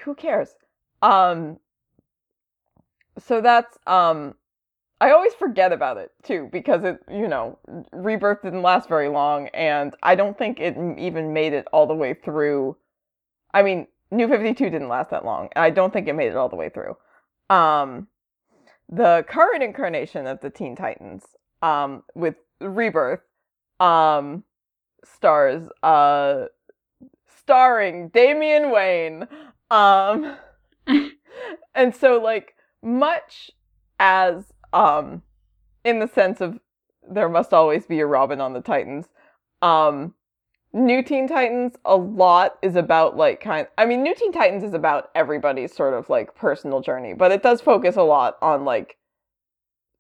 who cares? Um so that's um I always forget about it too because it, you know, Rebirth didn't last very long and I don't think it even made it all the way through. I mean, New 52 didn't last that long. I don't think it made it all the way through. Um the current incarnation of the Teen Titans um with Rebirth um stars uh starring Damian Wayne um and so like much as um in the sense of there must always be a Robin on the Titans um New Teen Titans a lot is about like kind I mean New Teen Titans is about everybody's sort of like personal journey, but it does focus a lot on like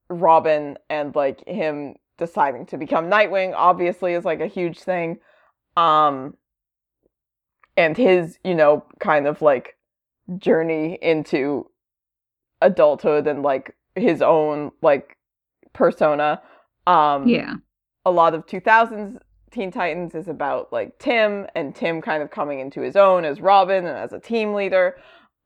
Robin and like him deciding to become Nightwing obviously is like a huge thing. Um and his, you know, kind of like journey into adulthood and like his own like persona. Um Yeah. a lot of 2000s Teen Titans is about like Tim and Tim kind of coming into his own as Robin and as a team leader.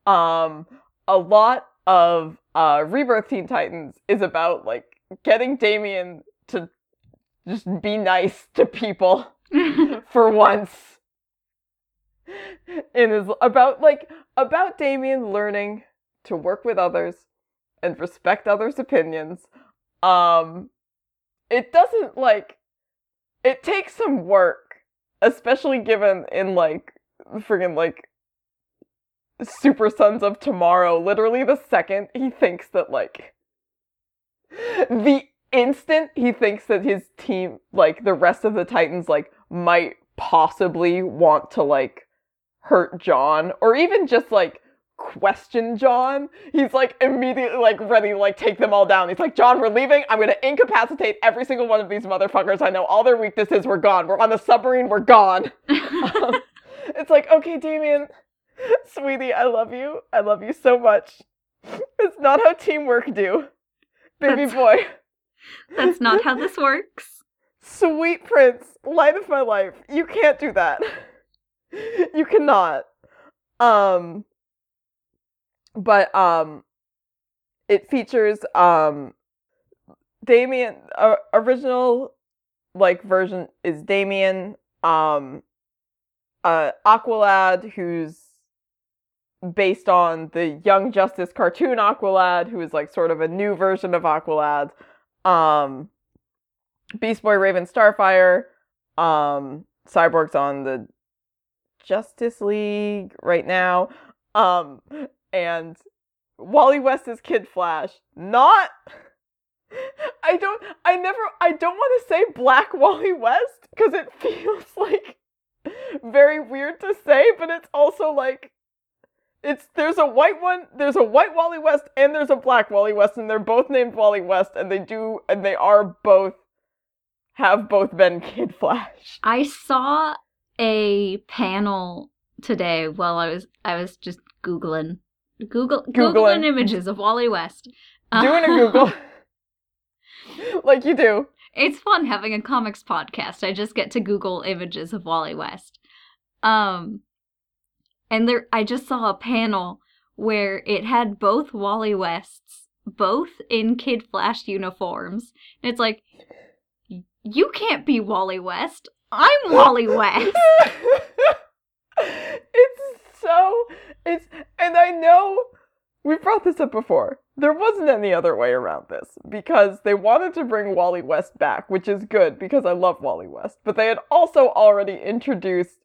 Um, a lot of uh, Rebirth Teen Titans is about like getting Damian to just be nice to people for once. It is about like about Damian learning to work with others and respect others' opinions. Um it doesn't like it takes some work, especially given in like friggin' like Super Sons of Tomorrow, literally the second he thinks that like the instant he thinks that his team like the rest of the Titans like might possibly want to like hurt Jon or even just like question Jon. He's like immediately like ready to like take them all down. He's like, Jon, we're leaving. I'm gonna incapacitate every single one of these motherfuckers. I know all their weaknesses. We're gone. We're on the submarine. We're gone. um, it's like, okay, Damian, sweetie, I love you. I love you so much. It's not how teamwork do, baby That's- boy. That's not how this works. Sweet prince, light of my life. You can't do that. You cannot. Um but um it features um Damian uh, original like version is Damian um uh Aqualad who's based on the Young Justice cartoon Aqualad who is like sort of a new version of Aqualad um Beast Boy Raven Starfire um Cyborg's on the Justice League right now um and Wally West is Kid Flash. Not I don't I never I don't want to say Black Wally West cuz it feels like very weird to say, but it's also like it's there's a white one, there's a white Wally West and there's a black Wally West and they're both named Wally West and they do and they are both have both been Kid Flash. I saw a panel today while I was I was just googling Google Googling. googling images of Wally West. Doing a Google like you do. It's fun having a comics podcast. I just get to Google images of Wally West. Um and there I just saw a panel where it had both Wally Wests, both in Kid Flash uniforms. And it's like you can't be Wally West. I'm Wally West. it's so it's and I know we brought this up before. There wasn't any other way around this because they wanted to bring Wally West back, which is good because I love Wally West. But they had also already introduced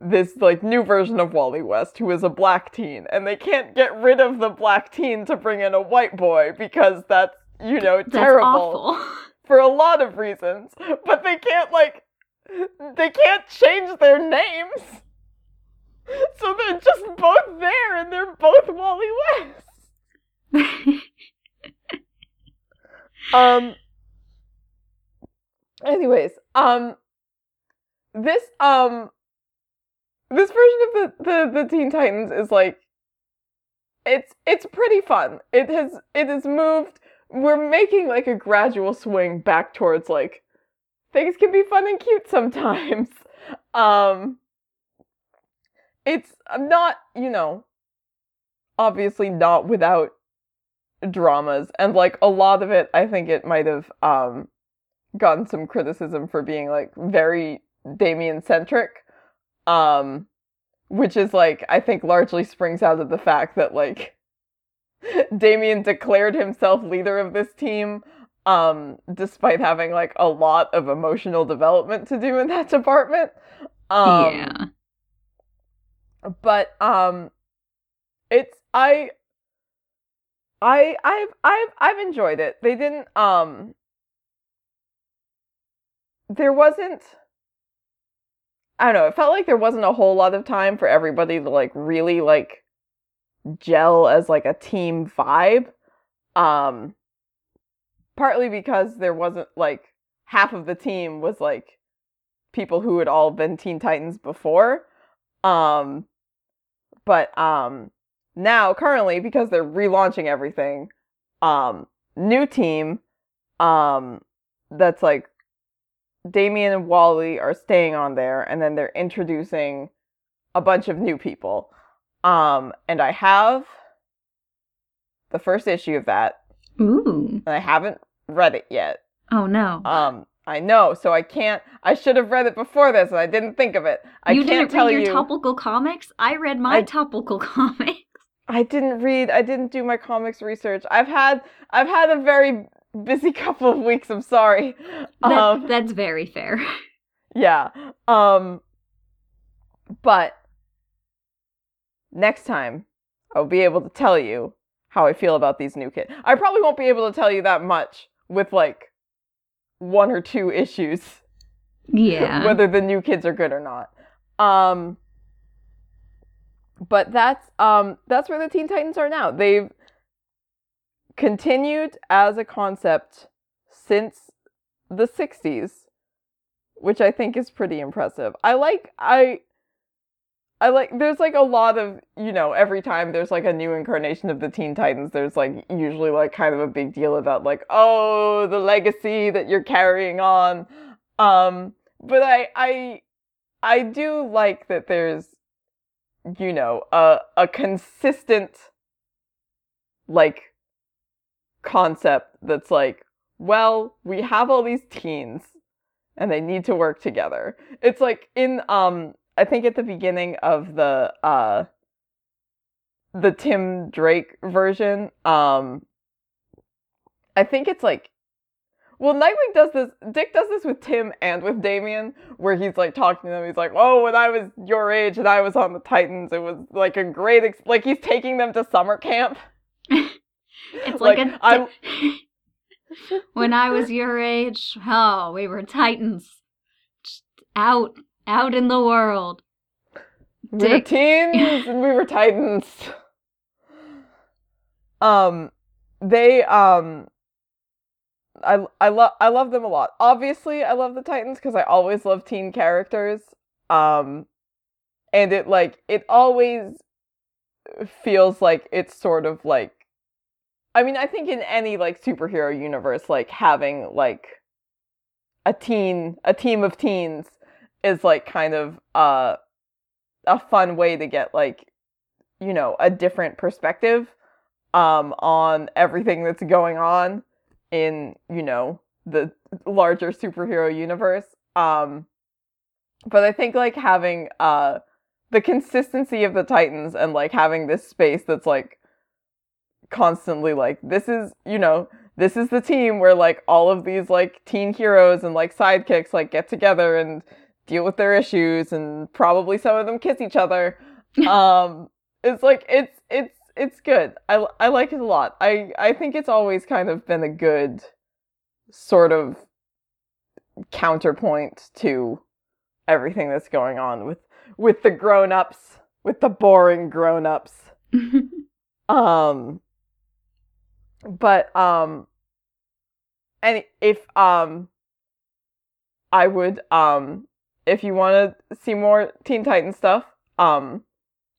this like new version of Wally West who is a black teen and they can't get rid of the black teen to bring in a white boy because that's you know That's terrible awful. for a lot of reasons but they can't like they can't change their names so they're just both there and they're both Wally West. Um anyways um this um this version of the, the the teen titans is like it's it's pretty fun. It has it has moved we're making like a gradual swing back towards like things can be fun and cute sometimes. Um it's not you know obviously not without dramas and like a lot of it i think it might have um gotten some criticism for being like very damian centric um which is like i think largely springs out of the fact that like damian declared himself leader of this team um despite having like a lot of emotional development to do in that department um yeah. But um it's i i i've i've i've enjoyed it. They didn't um there wasn't i don't know it felt like there wasn't a whole lot of time for everybody to like really like gel as like a team vibe um partly because there wasn't like half of the team was like people who had all been teen titans before um but um now currently because they're relaunching everything um new team um that's like Damian and Wally are staying on there and then they're introducing a bunch of new people um and I have the first issue of that Ooh. and I haven't read it yet Oh no. um I know so I can't I should have read it before this and I didn't think of it I you can't tell you You didn't tell read your you topical comics? I read my I- topical comics. I didn't read. I didn't do my comics research. I've had I've had a very busy couple of weeks. I'm sorry. That, Um, that's very fair. yeah. Um, but next time I'll be able to tell you how I feel about these new kids. I probably won't be able to tell you that much with like one or two issues Yeah. whether the new kids are good or not. Um but that's um that's where the Teen Titans are now. They've continued as a concept since the 60s, which I think is pretty impressive. I like I I like there's like a lot of, you know, every time there's like a new incarnation of the Teen Titans, there's like usually like kind of a big deal about like, oh, the legacy that you're carrying on. Um but I I I do like that there's you know a a consistent like concept that's like well we have all these teens and they need to work together it's like in um i think at the beginning of the uh the tim drake version um i think it's like well, Nightwing does this. Dick does this with Tim and with Damian, where he's like talking to them. He's like, "Oh, when I was your age and I was on the Titans, it was like a great ex-, like he's taking them to summer camp." It's like, Like, a. I- when I was your age, oh, we were titans. Just out, out in the world. We were teens and we were Titans. Um, they um, I I love I love them a lot. Obviously, I love the Titans because I always love teen characters. Um, and it like it always feels like it's sort of like. I mean, I think in any like superhero universe, like having like a teen, a team of teens is like kind of uh a fun way to get like you know a different perspective um on everything that's going on in you know the larger superhero universe um but i think like having uh the consistency of the titans and like having this space that's like constantly like this is you know this is the team where like all of these like teen heroes and like sidekicks like get together and deal with their issues and probably some of them kiss each other. um it's like it's it's it's good. I I like it a lot. I I think it's always kind of been a good sort of counterpoint to everything that's going on with with the grown-ups, with the boring grown-ups. um but um and if um I would um if you want to see more Teen Titan stuff, um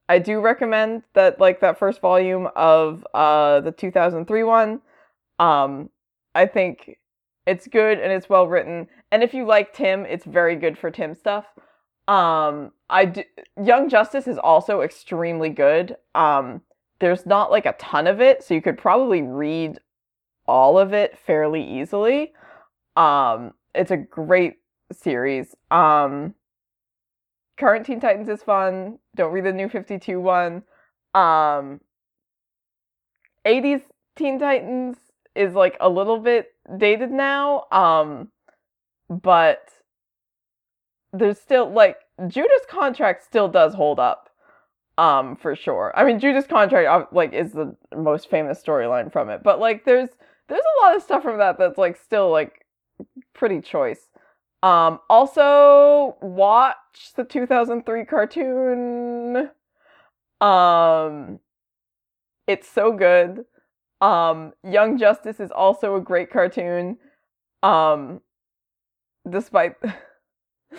I do recommend that like that first volume of uh the 2003 one. Um I think it's good and it's well written. And if you like Tim, it's very good for Tim stuff. Um I do, Young Justice is also extremely good. Um there's not like a ton of it, so you could probably read all of it fairly easily. Um it's a great series. Um current Teen Titans is fun. Don't read the new 52 one. Um 80s Teen Titans is like a little bit dated now. Um but there's still like Judas contract still does hold up. Um for sure. I mean Judas contract like is the most famous storyline from it, but like there's there's a lot of stuff from that that's like still like pretty choice. Um, also watch the 2003 cartoon. Um, it's so good. Um, Young Justice is also a great cartoon. Um, despite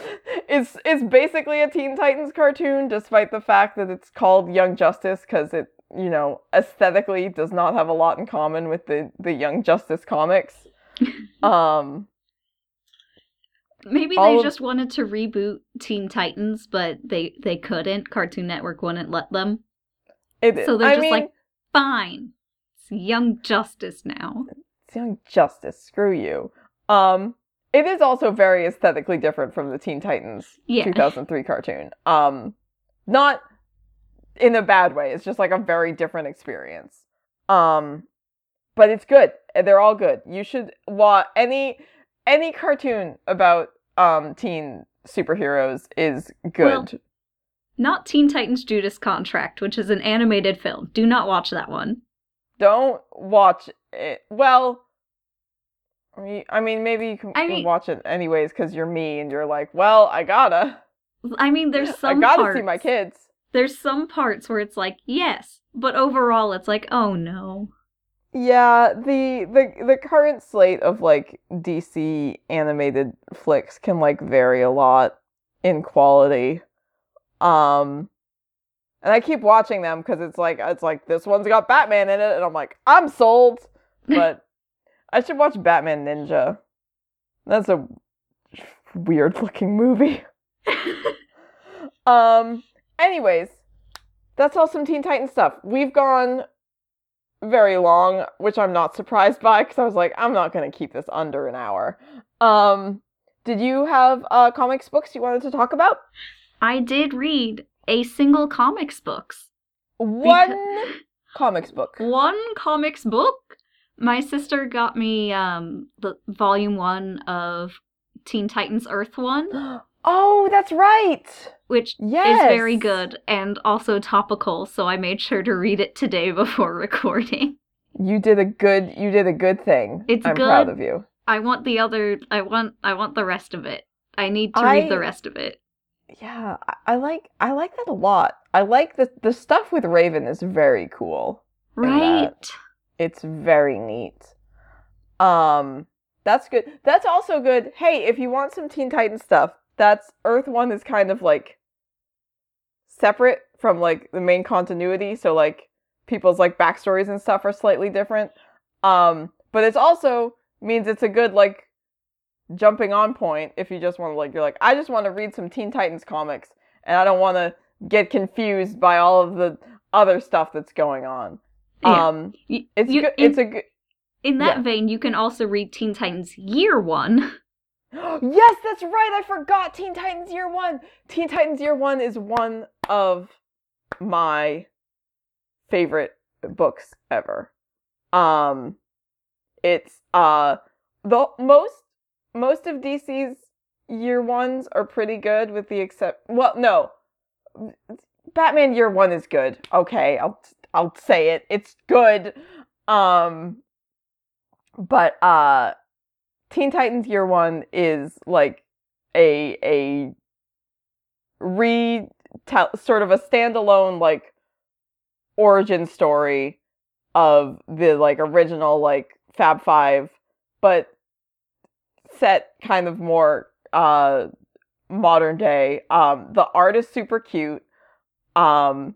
it's it's basically a Teen Titans cartoon, despite the fact that it's called Young Justice because it you know aesthetically does not have a lot in common with the the Young Justice comics. um Maybe All they just wanted to reboot Teen Titans, but they they couldn't. Cartoon Network wouldn't let them. it, So they're I just mean, like, fine, it's Young Justice now. it's Young Justice. Screw you. Um, it is also very aesthetically different from the Teen Titans Yeah. 2003 cartoon. Um, not in a bad way. It's just like a very different experience. Um, but it's good. They're all good. You should watch any any cartoon about um teen superheroes is good. Well- Not Teen Titans Judas Contract, which is an animated film. Do not watch that one. Don't watch it. Well, I mean- maybe you can I mean- watch it anyways because you're me and you're like, well, I gotta, I mean, there's some. I gotta parts, see my kids. There's some parts where it's like, yes, but overall it's like, oh no. Yeah, the the the current slate of like DC animated flicks can like vary a lot in quality. Um and I keep watching them cuz it's like it's like this one's got Batman in it and I'm like, I'm sold. But I should watch Batman Ninja. That's a weird looking movie. Um, anyways, that's all some Teen Titans stuff. We've gone very long, which I'm not surprised by because I was like, I'm not going to keep this under an hour. Um, did you have uh, comics books you wanted to talk about? I did read a single comics books. One comics book. One comics book. My sister got me um the volume 1 of Teen Titans Earth 1, Oh, that's right. Which Yes. is very good and also topical, so I made sure to read it today before recording. You did a good. You did a good thing. It's I'm proud good. of you. I want the other I want I want the rest of it. I need to read the rest of it. Yeah, I, I like. I like that a lot. I like the the stuff with Raven is very cool. Right. It's very neat. Um, that's good. That's also good. Hey, if you want some Teen Titan stuff, that's Earth One is kind of like separate from like the main continuity. So like people's like backstories and stuff are slightly different. Um, but it's also means it's a good like jumping on point if you just want to like you're like I just want to read some Teen Titans comics and I don't want to get confused by all of the other stuff that's going on. Yeah. Um, it's you- good. in, It's a good. in that yeah. vein, you can also read Teen Titans Year One. yes, that's right. I forgot Teen Titans Year One. Teen Titans Year One is one of my favorite books ever. Um, it's uh the most most of DC's year ones are pretty good with the except well no batman year one is good okay i'll i'll say it it's good um but uh teen titans year one is like a a re sort of a standalone like origin story of the like original like fab five but set kind of more uh modern day. Um the art is super cute. Um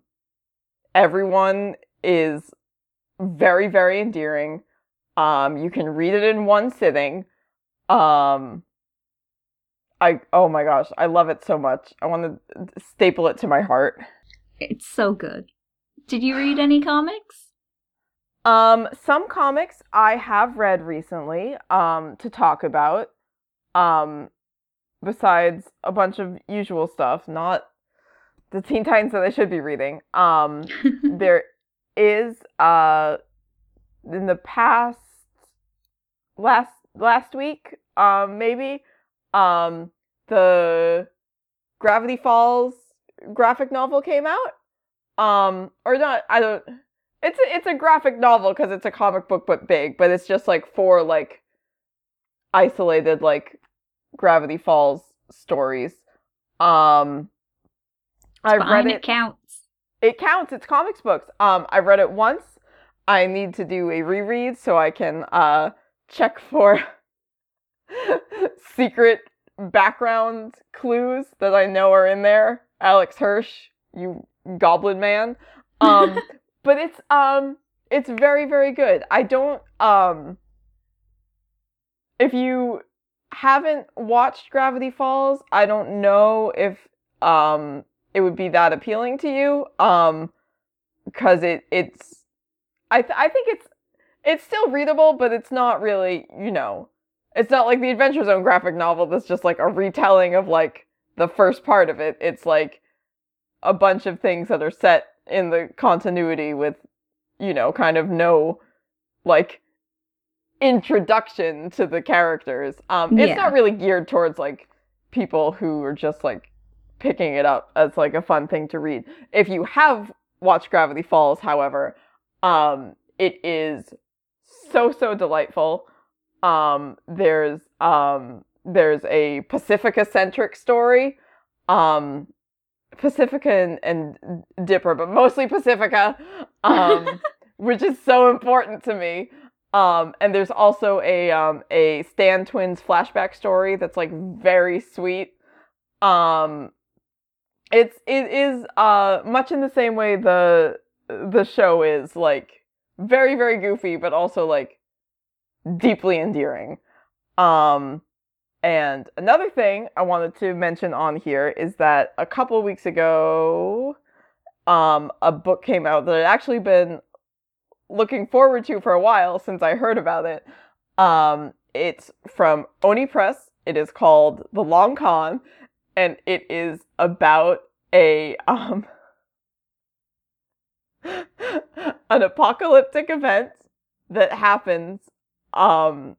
everyone is very very endearing. Um you can read it in one sitting. Um I oh my gosh, I love it so much. I want to staple it to my heart. It's so good. Did you read any comics? Um, some comics I have read recently, um, to talk about. Um, besides a bunch of usual stuff, not the Teen Titans that I should be reading. Um, there is uh in the past last last week, um, maybe, um, the Gravity Falls graphic novel came out. Um, or not, I don't it's a, it's a graphic novel because it's a comic book but big, but it's just like four like isolated like Gravity Falls stories. Um I read it. It counts. It counts. It's comics books. Um I read it once. I need to do a reread so I can uh check for secret background clues that I know are in there. Alex Hirsch, you goblin man. Um but it's um it's very very good. I don't um if you haven't watched Gravity Falls, I don't know if um it would be that appealing to you um cuz it it's I th- I think it's it's still readable, but it's not really, you know, it's not like the Adventure Zone graphic novel that's just like a retelling of like the first part of it. It's like a bunch of things that are set in the continuity with, you know, kind of no like introduction to the characters. Um, it's not really geared towards like people who are just like picking it up as like a fun thing to read. If you have watched Gravity Falls, however, um, it is so so delightful. Um, there's um, there's a Pacifica centric story. Um, Pacifica and, and Dipper, but mostly Pacifica, um, which is so important to me. Um, and there's also a um, a Stan Twins flashback story that's like very sweet. Um, it's it is uh much in the same way the the show is like very very goofy, but also like deeply endearing. Um, and another thing I wanted to mention on here is that a couple weeks ago, um, a book came out that I'd actually been looking forward to for a while since I heard about it. Um, it's from Oni Press. It is called The Long Con, and it is about a um, an apocalyptic event that happens um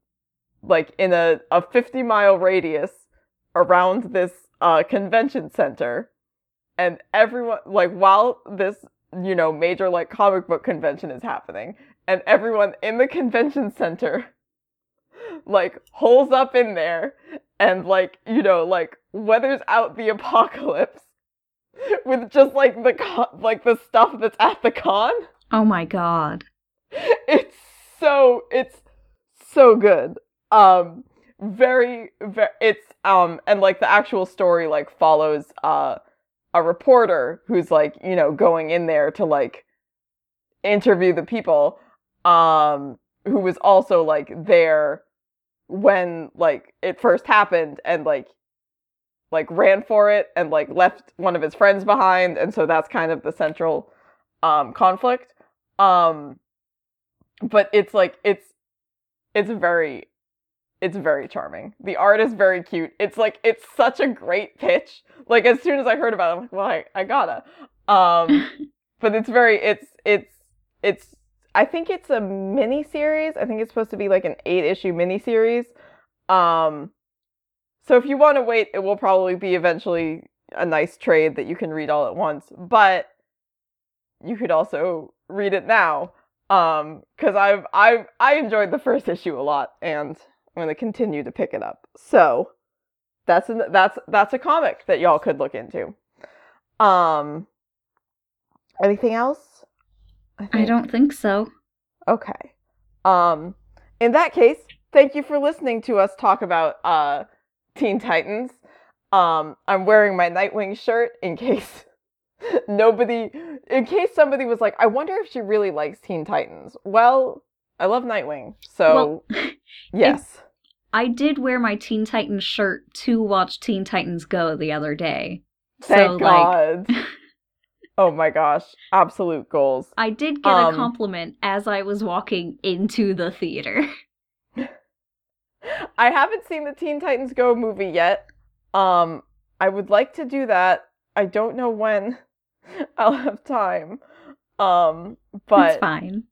like in a, a 50 mile radius around this uh, convention center. And everyone like while this you know major like comic book convention is happening and everyone in the convention center like holes up in there and like you know like weathers out the apocalypse with just like the con- like the stuff that's at the con? Oh my god. It's so it's so good. Um very very it's um and like the actual story like follows uh a reporter who's like you know going in there to like interview the people um who was also like there when like it first happened and like like ran for it and like left one of his friends behind and so that's kind of the central um conflict um but it's like it's it's very it's very charming. The art is very cute. It's like it's such a great pitch. Like as soon as I heard about it, I'm like, well, I, I gotta. Um, but it's very it's it's it's I think it's a mini series. I think it's supposed to be like an eight issue mini series. Um, So if you want to wait, it will probably be eventually a nice trade that you can read all at once. But you could also read it now. Um, because I've I've I enjoyed the first issue a lot, and I'm gonna continue to pick it up. So that's an, that's that's a comic that y'all could look into. Um, anything else? I think- don't think so. Okay. Um, in that case, thank you for listening to us talk about uh, Teen Titans. Um, I'm wearing my Nightwing shirt in case nobody, in case somebody was like, I wonder if she really likes Teen Titans. Well, I love Nightwing, so Well, yes. I did wear my Teen Titans shirt to watch Teen Titans Go the other day. Thank so, like- God. oh my gosh, absolute goals. I did get Um, a compliment as I was walking into the theater. I haven't seen the Teen Titans Go movie yet. Um, I would like to do that. I don't know when I'll have time. Um, it's but fine.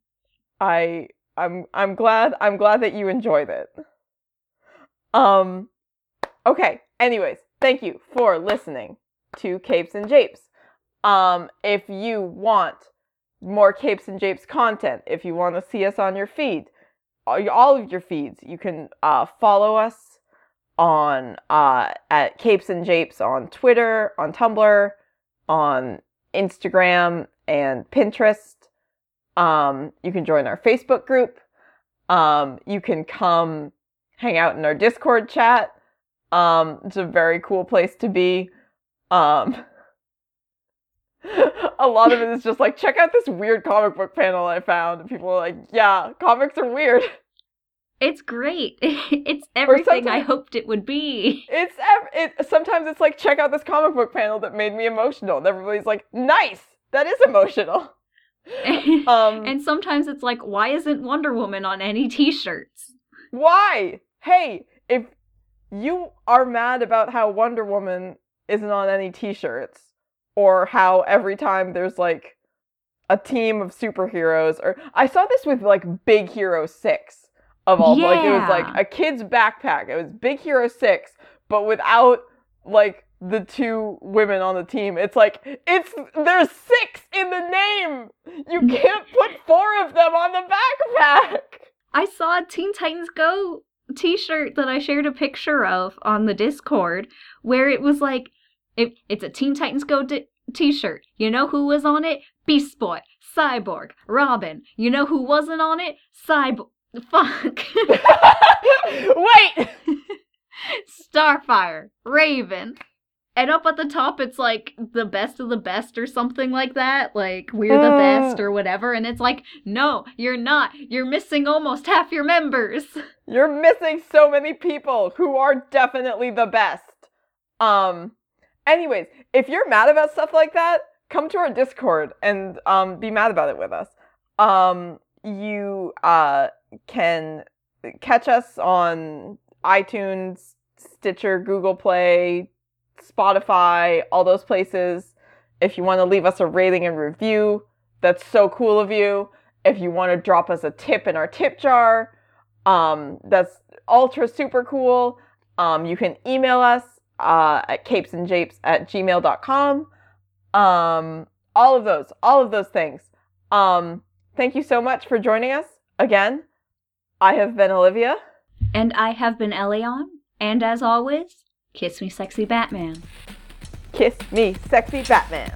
I I'm I'm glad I'm glad that you enjoyed it. Um okay, anyways, thank you for listening to Capes and Japes. Um if you want more Capes and Japes content, if you want to see us on your feed, all of your feeds, you can uh follow us on uh at Capes and Japes on Twitter, on Tumblr, on Instagram and Pinterest. Um, you can join our Facebook group. Um, you can come hang out in our Discord chat. Um, it's a very cool place to be. A lot of it is just like, check out this weird comic book panel I found. And people are like, yeah, comics are weird. It's great. it's everything I hoped it would be. It's ev- it. Sometimes it's like, check out this comic book panel that made me emotional. And everybody's like, nice. That is emotional. Um, and sometimes it's like, why isn't Wonder Woman on any t shirts? Why? Hey, if you are mad about how Wonder Woman isn't on any t-shirts or how every time there's like a team of superheroes or I saw this with like Big Hero 6 of all like it was like a kid's backpack. It was Big Hero 6 but without like the two women on the team. It's like it's there's six in the name. You can't put four of them on the backpack. I saw a Teen Titans Go t shirt that I shared a picture of on the Discord where it was like, it, it's a Teen Titans Go di- t shirt. You know who was on it? Beast Boy, Cyborg, Robin. You know who wasn't on it? Cyborg. Fuck. Wait. Starfire, Raven. And up at the top, it's like the best of the best or something like that. Like, we're the best or whatever. And it's like, no, you're not. You're missing almost half your members. You're missing so many people who are definitely the best. Um anyways, if you're mad about stuff like that, come to our Discord and um be mad about it with us. Um you uh can catch us on iTunes, Stitcher, Google Play, Spotify, all those places. If you want to leave us a rating and review, that's so cool of you. If you want to drop us a tip in our tip jar, um, that's ultra super cool. Um, you can email us uh, at capesandjapes at gmail.com. Um, all of those, all of those things. Um, thank you so much for joining us again. I have been Olivia. And I have been Elion. And as always, kiss me, sexy Batman. Kiss me, sexy Batman.